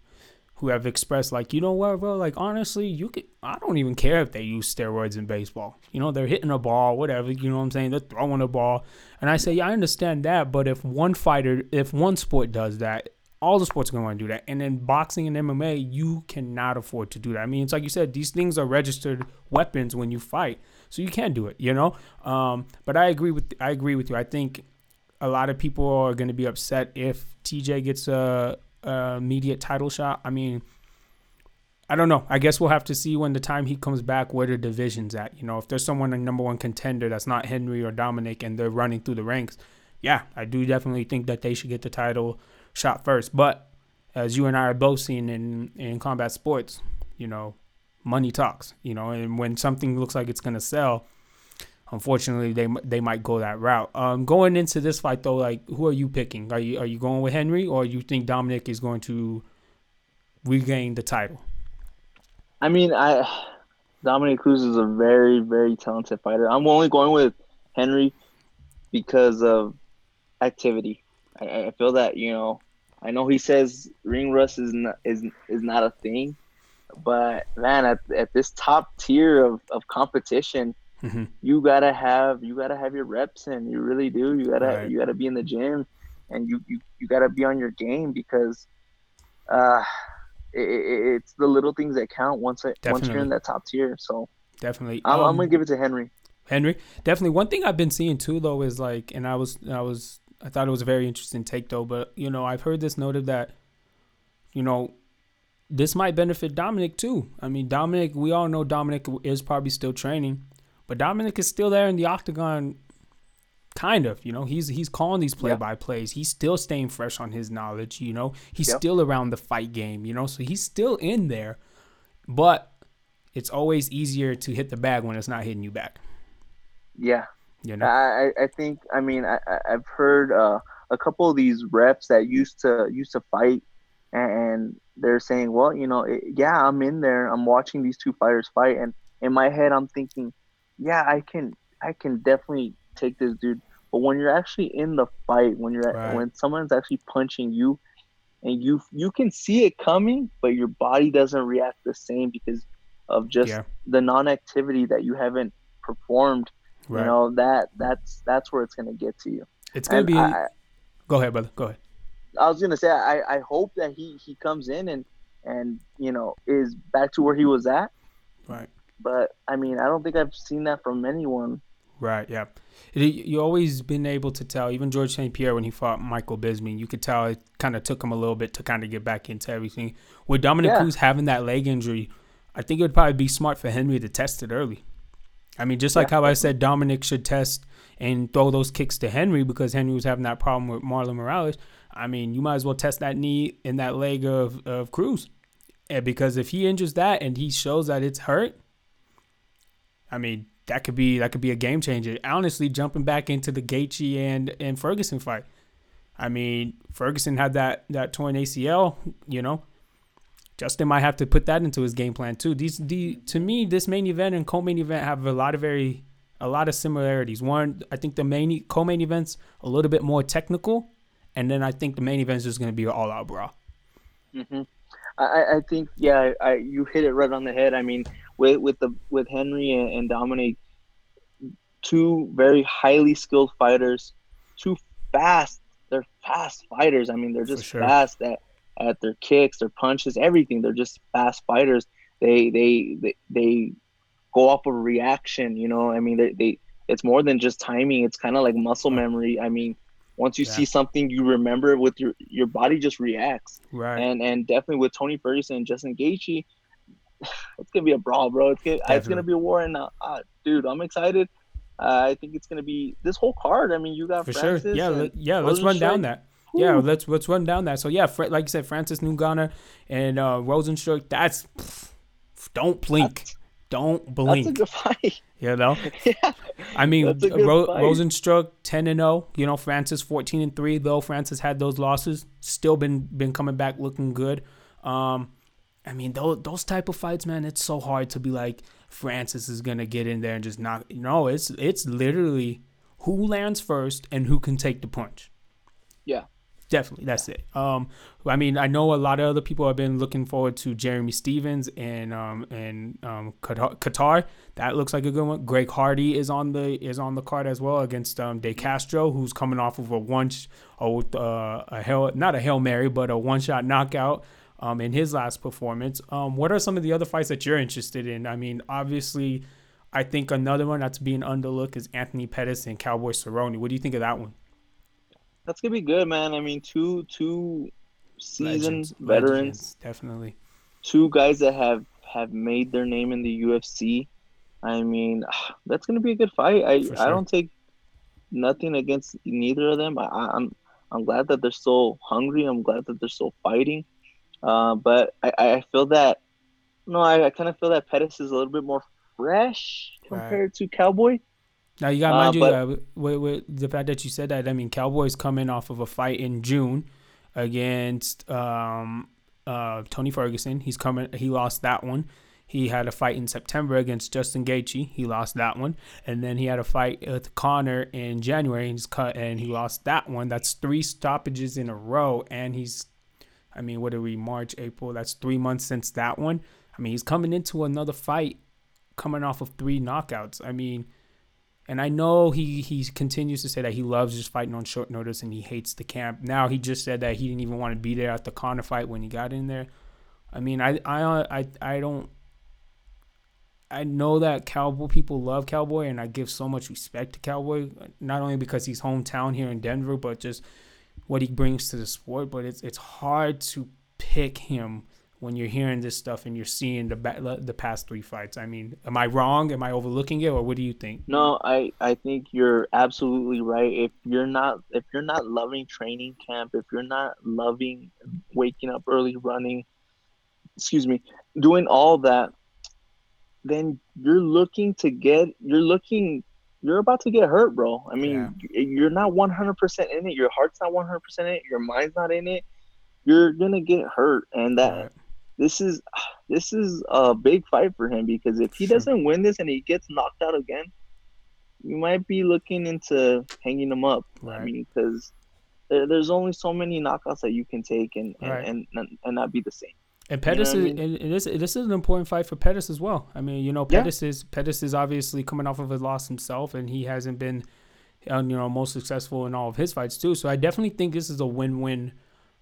who have expressed like, you know what, bro, like honestly, you could I don't even care if they use steroids in baseball. You know, they're hitting a ball, whatever, you know what I'm saying? They're throwing a ball. And I say, yeah, I understand that, but if one fighter if one sport does that, All the sports are gonna want to do that, and then boxing and MMA, you cannot afford to do that. I mean, it's like you said, these things are registered weapons when you fight, so you can't do it. You know. Um, but I agree with I agree with you. I think a lot of people are going to be upset if TJ gets a, a immediate title shot. I mean, I don't know. I guess we'll have to see when the time he comes back where the division's at. You know, if there's someone a number one contender that's not Henry or Dominick and they're running through the ranks, yeah, I do definitely think that they should get the title shot first. But as you and I are both seeing in in combat sports, you know, money talks. You know, and when something looks like it's gonna sell, unfortunately they they might go that route. Um, going into this fight though, like who are you picking? Are you are you going with Henry or you think Dominick is going to regain the title? I mean, I Dominick Cruz is a very, very talented fighter. I'm only going with Henry because of activity. I, I feel that you know, I know he says ring rust is not is is not a thing, but man, at, at this top tier of, of competition, mm-hmm. you gotta have you gotta have your reps in. You really do. You gotta right. you gotta be in the gym, and you you, you gotta be on your game because. Uh, it, it's the little things that count once it, once you're in that top tier. So definitely, I'm, um, I'm gonna give it to Henry. Henry, definitely. One thing I've been seeing too, though, is like, and I was, I was, I thought it was a very interesting take, though. But you know, I've heard this noted that, you know, this might benefit Dominick too. I mean, Dominick, we all know Dominick is probably still training, but Dominick is still there in the octagon kind of you know he's he's calling these play by plays he's still staying fresh on his knowledge you know. He's yep. still around the fight game you know so he's still in there but it's always easier to hit the bag when it's not hitting you back. Yeah. You know? I i think i mean i i've heard uh, a couple of these reps that used to used to fight and they're saying well you know yeah i'm in there. I'm watching these two fighters fight and in my head i'm thinking yeah i can i can definitely take this dude. But when you're actually in the fight, when you're right. when someone's actually punching you, and you you can see it coming, but your body doesn't react the same because of just yeah. the non-activity that you haven't performed. Right. You know that that's that's where it's gonna get to you. It's gonna and be. I, go ahead, brother. Go ahead. I was gonna say I, I hope that he he comes in and and you know is back to where he was at. Right. But I mean, I don't think I've seen that from anyone. Right. Yeah you always been able to tell, even George St. Pierre when he fought Michael Bisping, you could tell it kind of took him a little bit to kind of get back into everything. With Dominick yeah. Cruz having that leg injury, I think it would probably be smart for Henry to test it early. I mean, just like yeah. how I said Dominick should test and throw those kicks to Henry because Henry was having that problem with Marlon Morales. I mean, you might as well test that knee in that leg of, of Cruz. And because if he injures that and he shows that it's hurt, I mean, that could be that could be a game changer. Honestly, jumping back into the Gaethje and and Ferguson fight. I mean, Ferguson had that that torn ACL. You know, Justin might have to put that into his game plan too. These the to me, this main event and co-main event have a lot of very a lot of similarities. One, I think the main co-main events a little bit more technical, and then I think the main event is going to be all out brawl. Mm-hmm. I, I think yeah, I, you hit it right on the head. I mean, with with the with Henry and, and Dominick, two very highly skilled fighters, two fast. They're fast fighters. I mean, they're just sure. fast at at their kicks, their punches, everything. They're just fast fighters. They they they, they go off of reaction. You know, I mean, they, they it's more than just timing. It's kind of like muscle memory. I mean, once you yeah. see something, you remember it with your your body just reacts. Right. And and definitely with Tony Ferguson and Justin Gaethje, it's gonna be a brawl, bro. It's gonna it's gonna be a war, and uh, uh, dude, I'm excited. Uh, I think it's gonna be this whole card. I mean, you got for Francis sure. Yeah, let, yeah. Let's run down that. Ooh. Yeah, let's let's run down that. So yeah, like you said, Francis Ngannou and uh, Rozenstruik. That's pff, don't blink. That's, don't blink. That's a good fight. You know. yeah. I mean, Ro- Rozenstruik ten and zero. Oh, you know, Francis fourteen and three. Though Francis had those losses, still been been coming back looking good. Um, I mean, those those type of fights, man, it's so hard to be like Francis is gonna get in there and just knock. No, it's it's literally who lands first and who can take the punch. Yeah. Definitely, that's it. Um, I mean, I know a lot of other people have been looking forward to Jeremy Stephens and um and um Kattar. That looks like a good one. Greg Hardy is on the is on the card as well against um De Castro, who's coming off of a one oh uh, a hell not a hail mary, but a one shot knockout. Um, in his last performance. Um, what are some of the other fights that you're interested in? I mean, obviously, I think another one that's being underlooked is Anthony Pettis and Cowboy Cerrone. What do you think of that one? That's gonna be good, man. I mean, two two seasoned Legends. veterans, Legends, definitely. Two guys that have have made their name in the UFC. I mean, that's gonna be a good fight. I sure. I don't take nothing against neither of them. I, I'm I'm glad that they're so hungry. I'm glad that they're so fighting. Uh, but I, I feel that no, I, I kind of feel that Pettis is a little bit more fresh compared right. to Cowboy. Now you got to uh, mind uh, you, but, uh, with, with, the fact that you said that. I mean, Cowboys coming off of a fight in June against um, uh, Tony Ferguson. He's coming. He lost that one. He had a fight in September against Justin Gaethje. He lost that one, and then he had a fight with Conor in January. And he's cut, and he lost that one. That's three stoppages in a row, and he's, I mean, what are we? March, April. That's three months since that one. I mean, he's coming into another fight, coming off of three knockouts. I mean and I know he he continues to say that he loves just fighting on short notice and he hates the camp. Now he just said that he didn't even want to be there at the Conor fight when he got in there. I mean, I I I I don't. I know that Cowboy people love Cowboy, and I give so much respect to Cowboy, not only because he's hometown here in Denver, but just what he brings to the sport. But it's it's hard to pick him when you're hearing this stuff and you're seeing the the past three fights? I mean, am I wrong? Am I overlooking it, or what do you think? No, I I think you're absolutely right. If you're not if you're not loving training camp, if you're not loving waking up early, running, excuse me, doing all that, then you're looking to get you're looking you're about to get hurt, bro. I mean, yeah. you're not 100% in it. Your heart's not 100% in it. Your mind's not in it. You're gonna get hurt, and that right this is this is a big fight for him because if he doesn't win this and he gets knocked out again, you might be looking into hanging him up. Right. I mean, because there's only so many knockouts that you can take and and, right. and, and, and, not be the same. And Pettis you know is I mean? and this this is an important fight for Pettis as well. I mean, you know, Pettis yeah. is Pettis is obviously coming off of a loss himself, and he hasn't been, uh, you know, most successful in all of his fights too. So I definitely think this is a win-win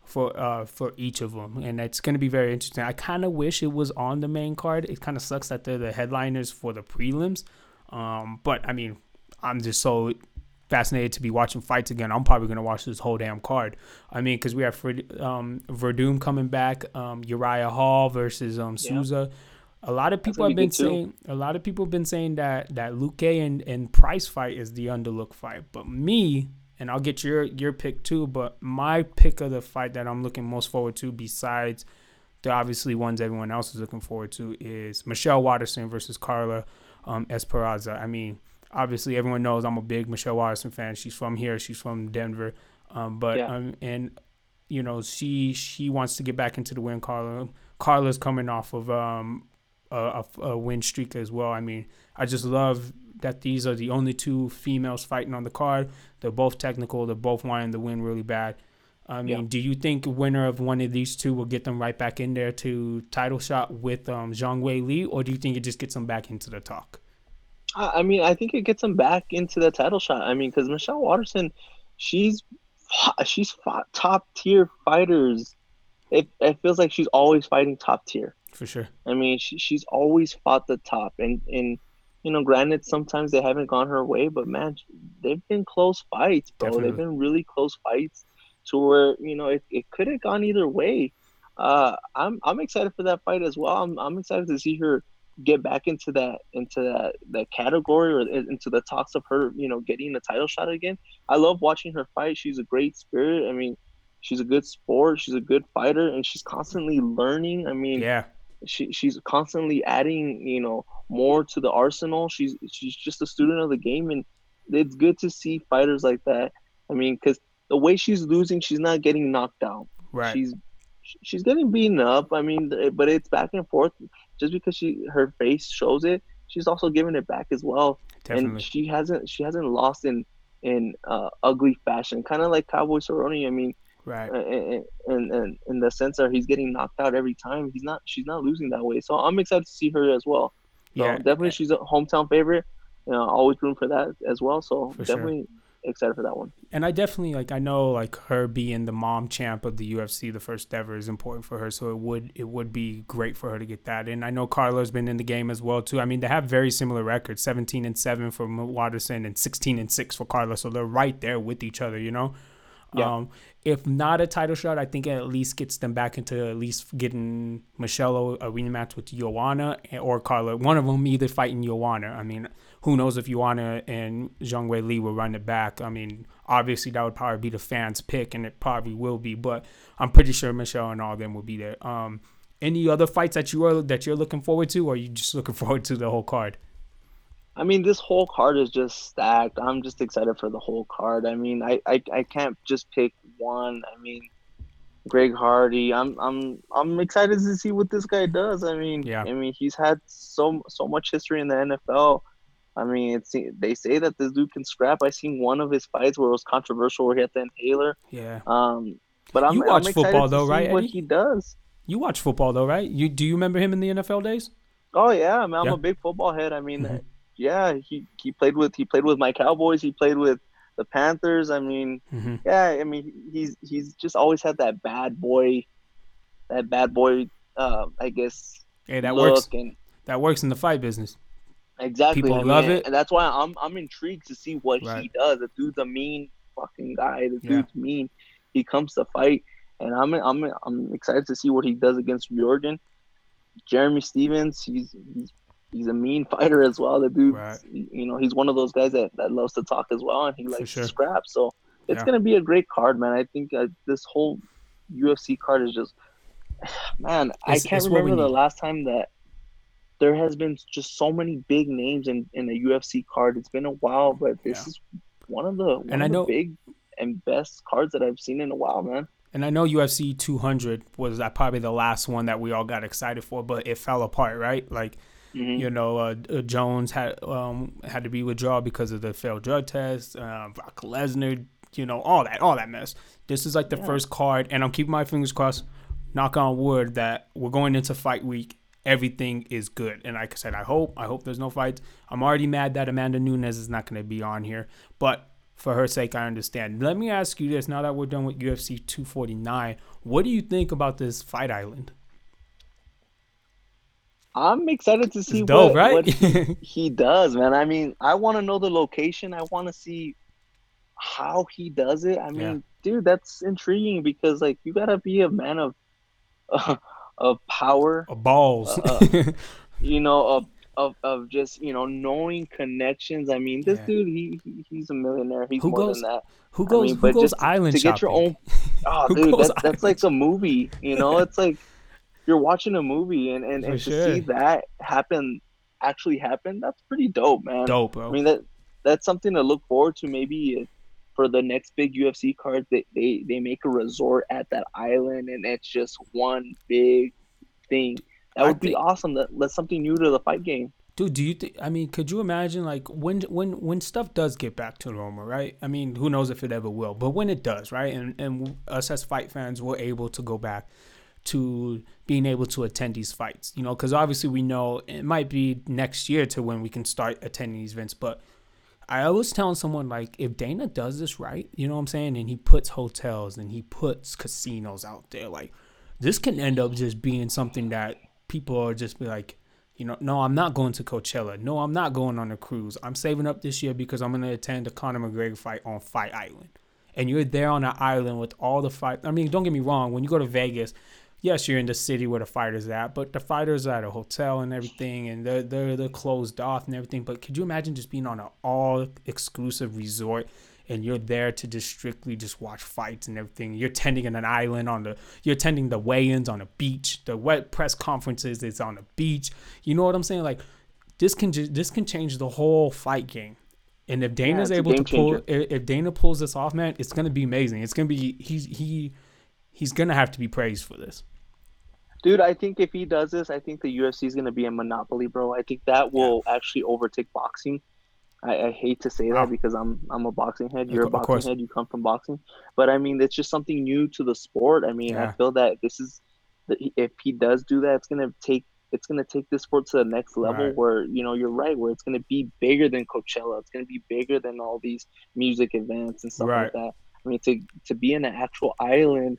for uh for each of them, and it's going to be very interesting. I kind of wish it was on the main card. It kind of sucks that they're the headliners for the prelims, um, but I mean, I'm just so fascinated to be watching fights again. I'm probably going to watch this whole damn card. I mean, because we have um, Werdum coming back, um, Uriah Hall versus um, Souza. Yeah. A lot of people have been saying a lot of people have been saying that that Luque and, and Price fight is the underlook fight. But me, and I'll get your your pick too. But my pick of the fight that I'm looking most forward to, besides the obviously ones everyone else is looking forward to, is Michelle Waterson versus Carla um, Esparza. I mean, obviously everyone knows I'm a big Michelle Waterson fan. She's from here. She's from Denver. Um, but yeah. um, and you know she she wants to get back into the win. Carla Carla's coming off of um a, a win streak as well. I mean, I just love that these are the only two females fighting on the card. They're both technical. They're both wanting the win really bad. I mean, yeah. do you think winner of one of these two will get them right back in there to title shot with um, Zhang Weili, or do you think it just gets them back into the talk? I mean, I think it gets them back into the title shot. I mean, because Michelle Waterson, she's she's fought top tier fighters. It, it feels like she's always fighting top tier. For sure. I mean, she, she's always fought the top, and and you know, granted, sometimes they haven't gone her way, but man, they've been close fights, bro. Definitely. They've been really close fights to where you know it, it could have gone either way. Uh, I'm I'm excited for that fight as well. I'm I'm excited to see her get back into that into that that category or into the talks of her, you know, getting a title shot again. I love watching her fight. She's a great spirit. I mean, she's a good sport. She's a good fighter, and she's constantly learning. I mean, yeah, she she's constantly adding, you know, more to the arsenal. She's she's just a student of the game, and it's good to see fighters like that. I mean, because the way she's losing, she's not getting knocked down Right. She's she's getting beaten up. I mean, but it's back and forth. Just because she her face shows it, she's also giving it back as well. Definitely. And she hasn't she hasn't lost in in uh, ugly fashion. Kind of like Cowboy Cerrone. I mean, Right. In, in, in the sense that he's getting knocked out every time. He's not. She's not losing that way. So I'm excited to see her as well. So Yeah. definitely, she's a hometown favorite. You know, always room for that as well. So For sure. Excited for that one. and I definitely like I know like her being the mom champ of the UFC, the first ever, is important for her. So it would it would be great for her to get that. And I know Carla's been in the game as well too. I mean they have very similar records: seventeen and seven for Waterson and sixteen and six for Carla. So they're right there with each other, you know. Yeah. Um, if not a title shot, I think it at least gets them back into at least getting Michelle a rematch with Joanna or Carla. One of them either fighting Joanna. I mean, who knows if Joanna and Zhang Weili will run it back. I mean, obviously that would probably be the fans' pick, and it probably will be. But I'm pretty sure Michelle and all them will be there. Um, any other fights that you are that you're looking forward to, or are you just looking forward to the whole card? I mean, this whole card is just stacked. I'm just excited for the whole card. I mean, I, I, I can't just pick one. I mean, Greg Hardy. I'm I'm I'm excited to see what this guy does. I mean, Yeah. I mean, he's had so so much history in the NFL. I mean, it's they say that this dude can scrap. I seen one of his fights where it was controversial, where he had the inhaler. Yeah, Um, but I'm, You watch I'm football though, right, What Eddie? he does. you watch football though, right? You do you remember him in the NFL days? Oh yeah, I mean, I'm Yeah. a big football head. I mean, Mhm. Yeah, he, he played with he played with my Cowboys. He played with the Panthers. I mean, Mm-hmm. yeah, I mean, he's he's just always had that bad boy, that bad boy. Uh, I guess Hey, that works. and That works in the fight business. exactly. People I mean, love it. and that's why I'm I'm intrigued to see what he does. The dude's a mean fucking guy. The Yeah. dude's mean. He comes to fight, and I'm I'm I'm excited to see what he does against Yorgan. Jeremy Stephens, he's he's he's a mean fighter as well. The dude, Right. you know, he's one of those guys that, that loves to talk as well, and he likes sure. to scrap. So it's Yeah. gonna be a great card, man. I think uh, this whole UFC card is just, man. It's- I can't it's what we remember the last time that there has been just so many big names in in a UFC card. It's been a while, but this Yeah. is one of the one And of I the know- big and best cards that I've seen in a while, man. And I know UFC 200 was uh, probably the last one that we all got excited for, but it fell apart, right? Like, Mhm. you know, uh, uh, Jones had um, had to be withdrawn because of the failed drug test. Uh, Brock Lesnar, you know, all that, all that mess. This is like the Yeah. first card, and I'm keeping my fingers crossed, knock on wood, that we're going into fight week. Everything is good, and like I said, I hope, I hope there's no fights. I'm already mad that Amanda Nunes is not going to be on here, but for her sake, I understand. Let me ask you this: Now that we're done with UFC 249, what do you think about this Fight Island? I'm excited to see dope, what, right? what he, he does, man. I mean, I want to know the location. I want to see how he does it. I mean, Yeah. dude, that's intriguing because like you gotta be a man of uh, of power, Balls. Uh, you know, of of of just you know knowing connections. I mean, this Yeah. dude, he, he he's a millionaire. He's Who more goes- than that. who I goes? mean, who but goes just to- island to get your own Oh, dude, that, that's like a movie. You know, it's like you're watching a movie, and and, For and sure. to see that happen, actually happen, that's pretty dope, man. Dope, bro. I mean that that's something to look forward to. Maybe uh, for the next big UFC card, they they they make a resort at that island, and it's just one big thing. That would be awesome. That that's something new to the fight game. Dude, do you think? I mean, could you imagine like when when when stuff does get back to normal, right? I mean, who knows if it ever will, but when it does, right? And and us as fight fans, we're able to go back to being able to attend these fights, you know, because obviously we know it might be next year to when we can start attending these events, but. I always telling someone like if Dana does this right, you know what I'm saying, and he puts hotels and he puts casinos out there, like this can end up just being something that people are just be like, you know, no, I'm not going to Coachella. No, I'm not going on a cruise. I'm saving up this year because I'm going to attend the Conor McGregor fight on Fight Island. And you're there on an island with all the fight. I mean, don't get me wrong. When you go to Vegas, yes, you're in the city where the fighters at, but the fighters are at a hotel and everything, and they're they're, they're closed off and everything. But could you imagine just being on an all exclusive resort? And you're there to just strictly just watch fights and everything. You're attending an island on the. You're attending the weigh-ins on a beach. The wet press conferences is on the beach. You know what I'm saying? Like this can ju- this can change the whole fight game. And if Dana's a able to pull, changer. if if Dana pulls this off, man, it's gonna be amazing. It's gonna be he's he he's gonna have to be praised for this. Dude, I think if he does this, I think the UFC is going to be a monopoly, bro. I think that will actually overtake boxing. I, I hate to say that because I'm I'm a boxing head. You're a boxing head. You come from boxing, but I mean it's just something new to the sport. I mean I feel that this is if he does do that, it's gonna take it's gonna take this sport to the next level Right. where you know you're right where it's gonna be bigger than Coachella. It's gonna be bigger than all these music events and stuff Right. like that. I mean to to be in an actual island,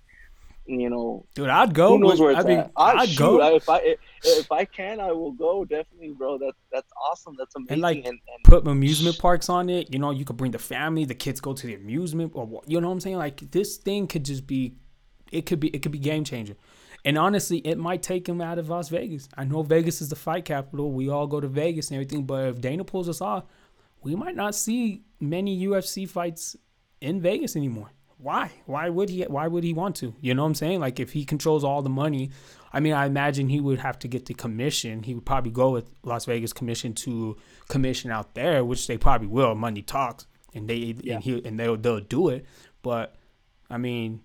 you know, Dude, I'd go. who knows where I it's mean, at? I, I'd go. I, if I if, I can, I will go definitely, bro. That's that's awesome. That's amazing. like, and, and put amusement parks on it. You know, you could bring the family, the kids go to the amusement, or you know what I'm saying. Like this thing could just be, it could be, it could be game changing. And honestly, it might take him out of Las Vegas. I know Vegas is the fight capital. We all go to Vegas and everything, but if Dana pulls us off, we might not see many UFC fights in Vegas anymore. Why? Why would he? Why would he want to? You know what I'm saying? Like if he controls all the money, I mean, I imagine he would have to get the commission. He would probably go with Las Vegas commission to commission out there, which they probably will. Money talks, and they Yeah. and he and they'll they'll do it. But I mean,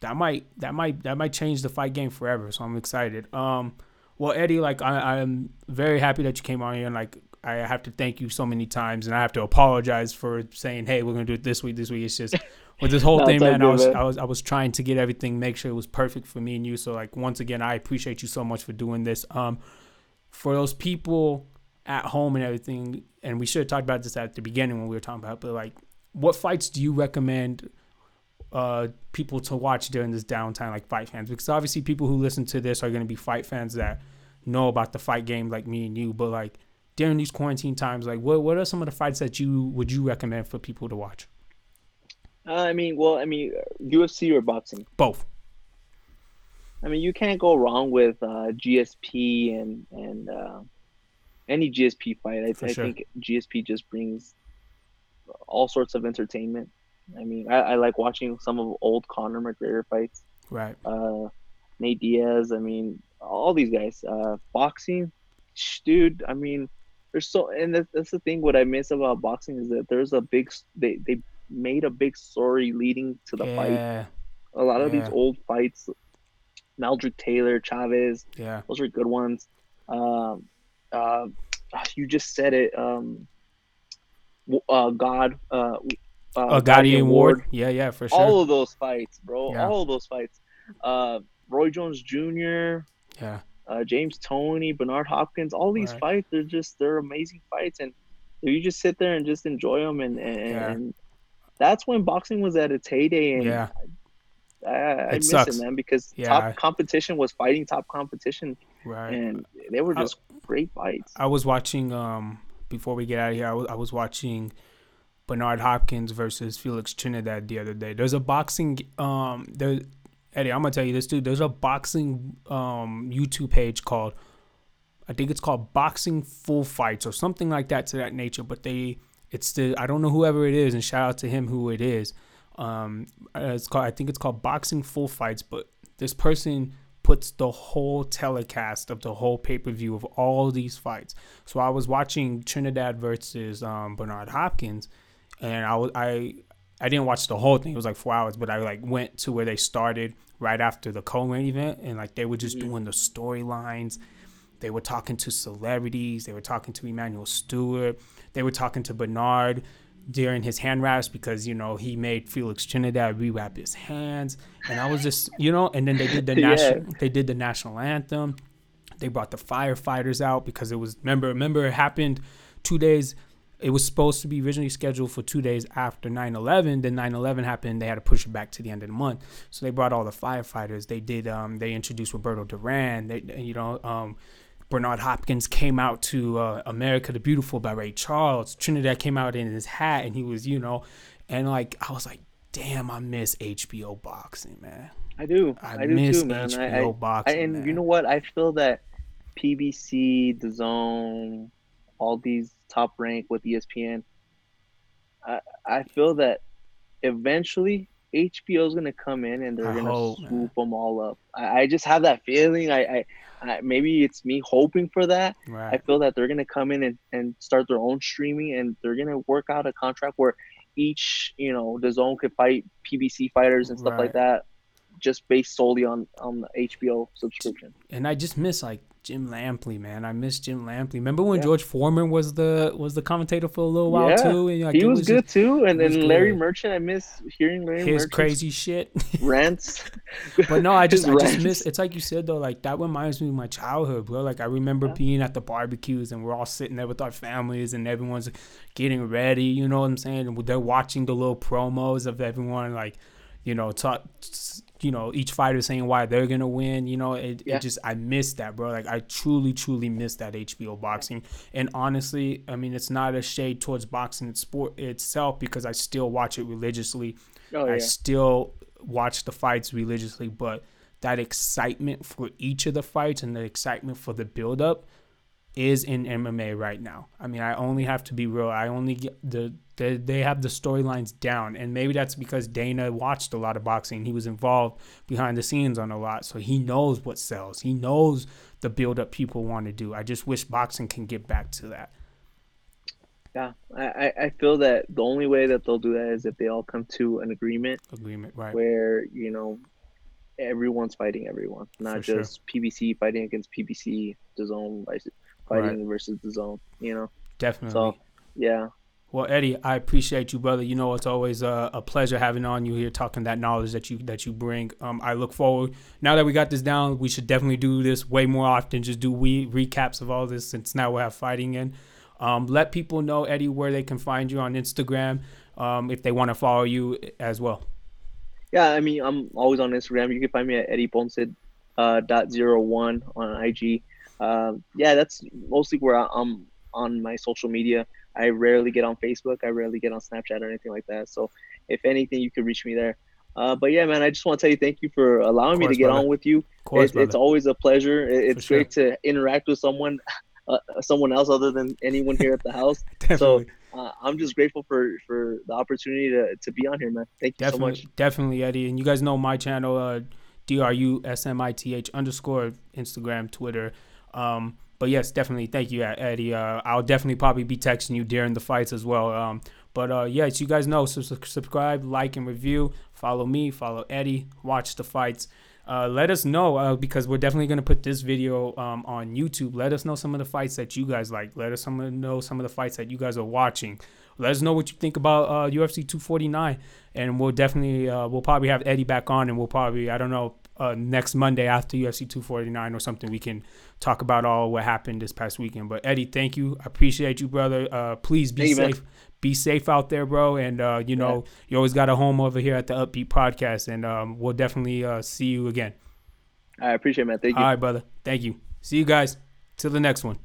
that might that might that might change the fight game forever. So I'm excited. Um, well, Eddie, like I, I'm very happy that you came on here, and like I have to thank you so many times, and I have to apologize for saying, hey, we're gonna do it this week. This week, it's just with this whole No, thing, man. I was man. I was I was trying to get everything, make sure it was perfect for me and you. So like once again, I appreciate you so much for doing this. Um, for those people at home and everything, and we should have talked about this at the beginning when we were talking about, but like, what fights do you recommend uh, people to watch during this downtime, like fight fans? Because obviously, people who listen to this are going to be fight fans that know about the fight game, like me and you. But like during these quarantine times, like what what are some of the fights that you would you recommend for people to watch? uh, I mean, well, I mean, UFC or boxing. Both. I mean, you can't go wrong with uh, GSP and and uh, any GSP fight. I, I sure. think GSP just brings all sorts of entertainment. I mean, I, I like watching some of old Conor McGregor fights. Right. uh, Nate Diaz. I mean, all these guys. Uh, boxing, dude. I mean, there's so, and that's, that's the thing. What I miss about boxing is that there's a big. They they made a big story leading to the fight. Yeah. A lot of yeah. these old fights, Meldrick Taylor, Chavez, Yeah. those are good ones. Um, uh, you just said it. Um, uh, God. Uh, uh, Uh, Gatti Ward. Yeah, yeah, for sure. All of those fights, bro. Yeah. All of those fights. Uh, Roy Jones Jr., yeah. Uh, James Toney, Bernard Hopkins, all these Right. fights, they're just they're amazing fights, and you just sit there and just enjoy them, and and, Yeah. and that's when boxing was at its heyday, and Yeah. I, I It miss sucks. it, man, because Yeah. top competition was fighting top competition, Right. and they were I- just great fights. I was watching um before we get out of here. I was, I was watching Bernard Hopkins versus Felix Trinidad the other day. There's a boxing um there Eddie, I'm gonna tell you this dude. There's a boxing um YouTube page called I think it's called Boxing Full Fights or something like that to that nature. But they it's the I don't know whoever it is and shout out to him who it is. Um it's called I think it's called Boxing Full Fights, but this person puts the whole telecast of the whole pay per view of all these fights. So I was watching Trinidad versus um, Bernard Hopkins, and I was I I didn't watch the whole thing. It was like four hours, but I like went to where they started right after the co-main event, and like they were just mm-hmm. doing the storylines. They were talking to celebrities. They were talking to Emanuel Steward. They were talking to Bernard during his hand wraps because you know he made Felix Trinidad rewrap his hands, and I was just you know, and then they did the Yeah. national they did the national anthem. They brought the firefighters out because it was remember remember it happened two days. It was supposed to be originally scheduled for two days after 9/11. Then 9/11 happened. They had to push it back to the end of the month. So they brought all the firefighters. They did. Um, they introduced Roberto Duran. They you know um, Bernard Hopkins came out to uh, America the Beautiful by Ray Charles. Trinidad came out in his hat and he was, you know, and like I was like, damn, I miss HBO boxing, man. I do. I I, do miss too, man. I, HBO I, I, boxing. and man. you know what? I feel that PBC, The Zone, all these top rank with ESPN. I I feel that eventually HBO is gonna come in and they're I gonna hope, man. swoop them all up. I, I just have that feeling. I, I, I maybe it's me hoping for that. I feel that they're gonna come in and, and start their own streaming and they're gonna work out a contract where each you know the zone could fight PBC fighters and stuff like that. Just based solely on on the HBO subscription. And I just miss like Jim Lampley, man. I miss Jim Lampley. Remember when yeah. George Foreman was the was the commentator for a little while yeah. too? And, like, he was, was, good just, too. And then Larry good. Merchant, I miss hearing Larry his crazy shit rants. but no, I just I just miss. It's like you said though, like that reminds me of my childhood, bro. Like I remember yeah. being at the barbecues and we're all sitting there with our families and everyone's getting ready. You know what I'm saying? And they're watching the little promos of everyone like you know, talk, you know, each fighter saying why they're gonna win. You know, it, yeah. it just I miss that, bro. Like I truly, truly miss that HBO boxing. And honestly, I mean, it's not a shade towards boxing and sport itself because I still watch it religiously. Oh, yeah. I still watch the fights religiously, but that excitement for each of the fights and the excitement for the build up is in MMA right now. I mean, I only have to be real. I only get the they, they have the storylines down, and maybe that's because Dana watched a lot of boxing. He was involved behind the scenes on a lot, so he knows what sells. He knows the build up people want to do. I just wish boxing can get back to that. Yeah, I, I feel that the only way that they'll do that is if they all come to an agreement. Agreement, right? Where you know everyone's fighting everyone, not For just sure. PBC fighting against PBC, the zone fighting right. versus the zone. You know, definitely. So yeah, well, Eddie, I appreciate you, brother. You know, it's always a, a, pleasure having on you here, talking that knowledge that you that you bring. Um, I look forward now that we got this down. We should definitely do this way more often. Just do we recaps of all this since now we have fighting in. Um, let people know, Eddie, where they can find you on Instagram um, if they want to follow you as well. Yeah, I mean, I'm always on Instagram. You can find me at Eddie Ponce uh, dot zero one on IG. Uh, yeah, that's mostly where I'm on my social media. I rarely get on Facebook. I rarely get on Snapchat or anything like that. So if anything, you can reach me there. Uh, but yeah, man, I just want to tell you thank you for allowing course, me to get brother. on with you. Course, it, it's always a pleasure. it's great to interact with someone, uh, someone else other than anyone here at the house. so uh, I'm just grateful for for the opportunity to, to be on here, man. Thank you definitely, so much. Definitely, Eddie. And you guys know my channel, uh, D R U S M I T H underscore Instagram, Twitter. Um, but yes, definitely. Thank you, Eddie. Uh, I'll definitely probably be texting you during the fights as well. Um, but uh, yes, you guys know, so subscribe, like, and review. Follow me, follow Eddie, watch the fights. Uh, let us know uh, because we're definitely going to put this video um, on YouTube. Let us know some of the fights that you guys like. Let us know some of the fights that you guys are watching. Let us know what you think about uh, UFC 249, and we'll definitely uh, we'll probably have Eddie back on, and we'll probably I don't know uh, next Monday after UFC 249 or something, we can talk about all what happened this past weekend. But Eddie, thank you. I appreciate you, brother. Uh, please be safe. Man. Be safe out there, bro. And uh, you know, yeah. you always got a home over here at the Upbeat Podcast, and um, we'll definitely uh, see you again. I appreciate it, man. Thank you. All right, brother. Thank you. See you guys. Till the next one.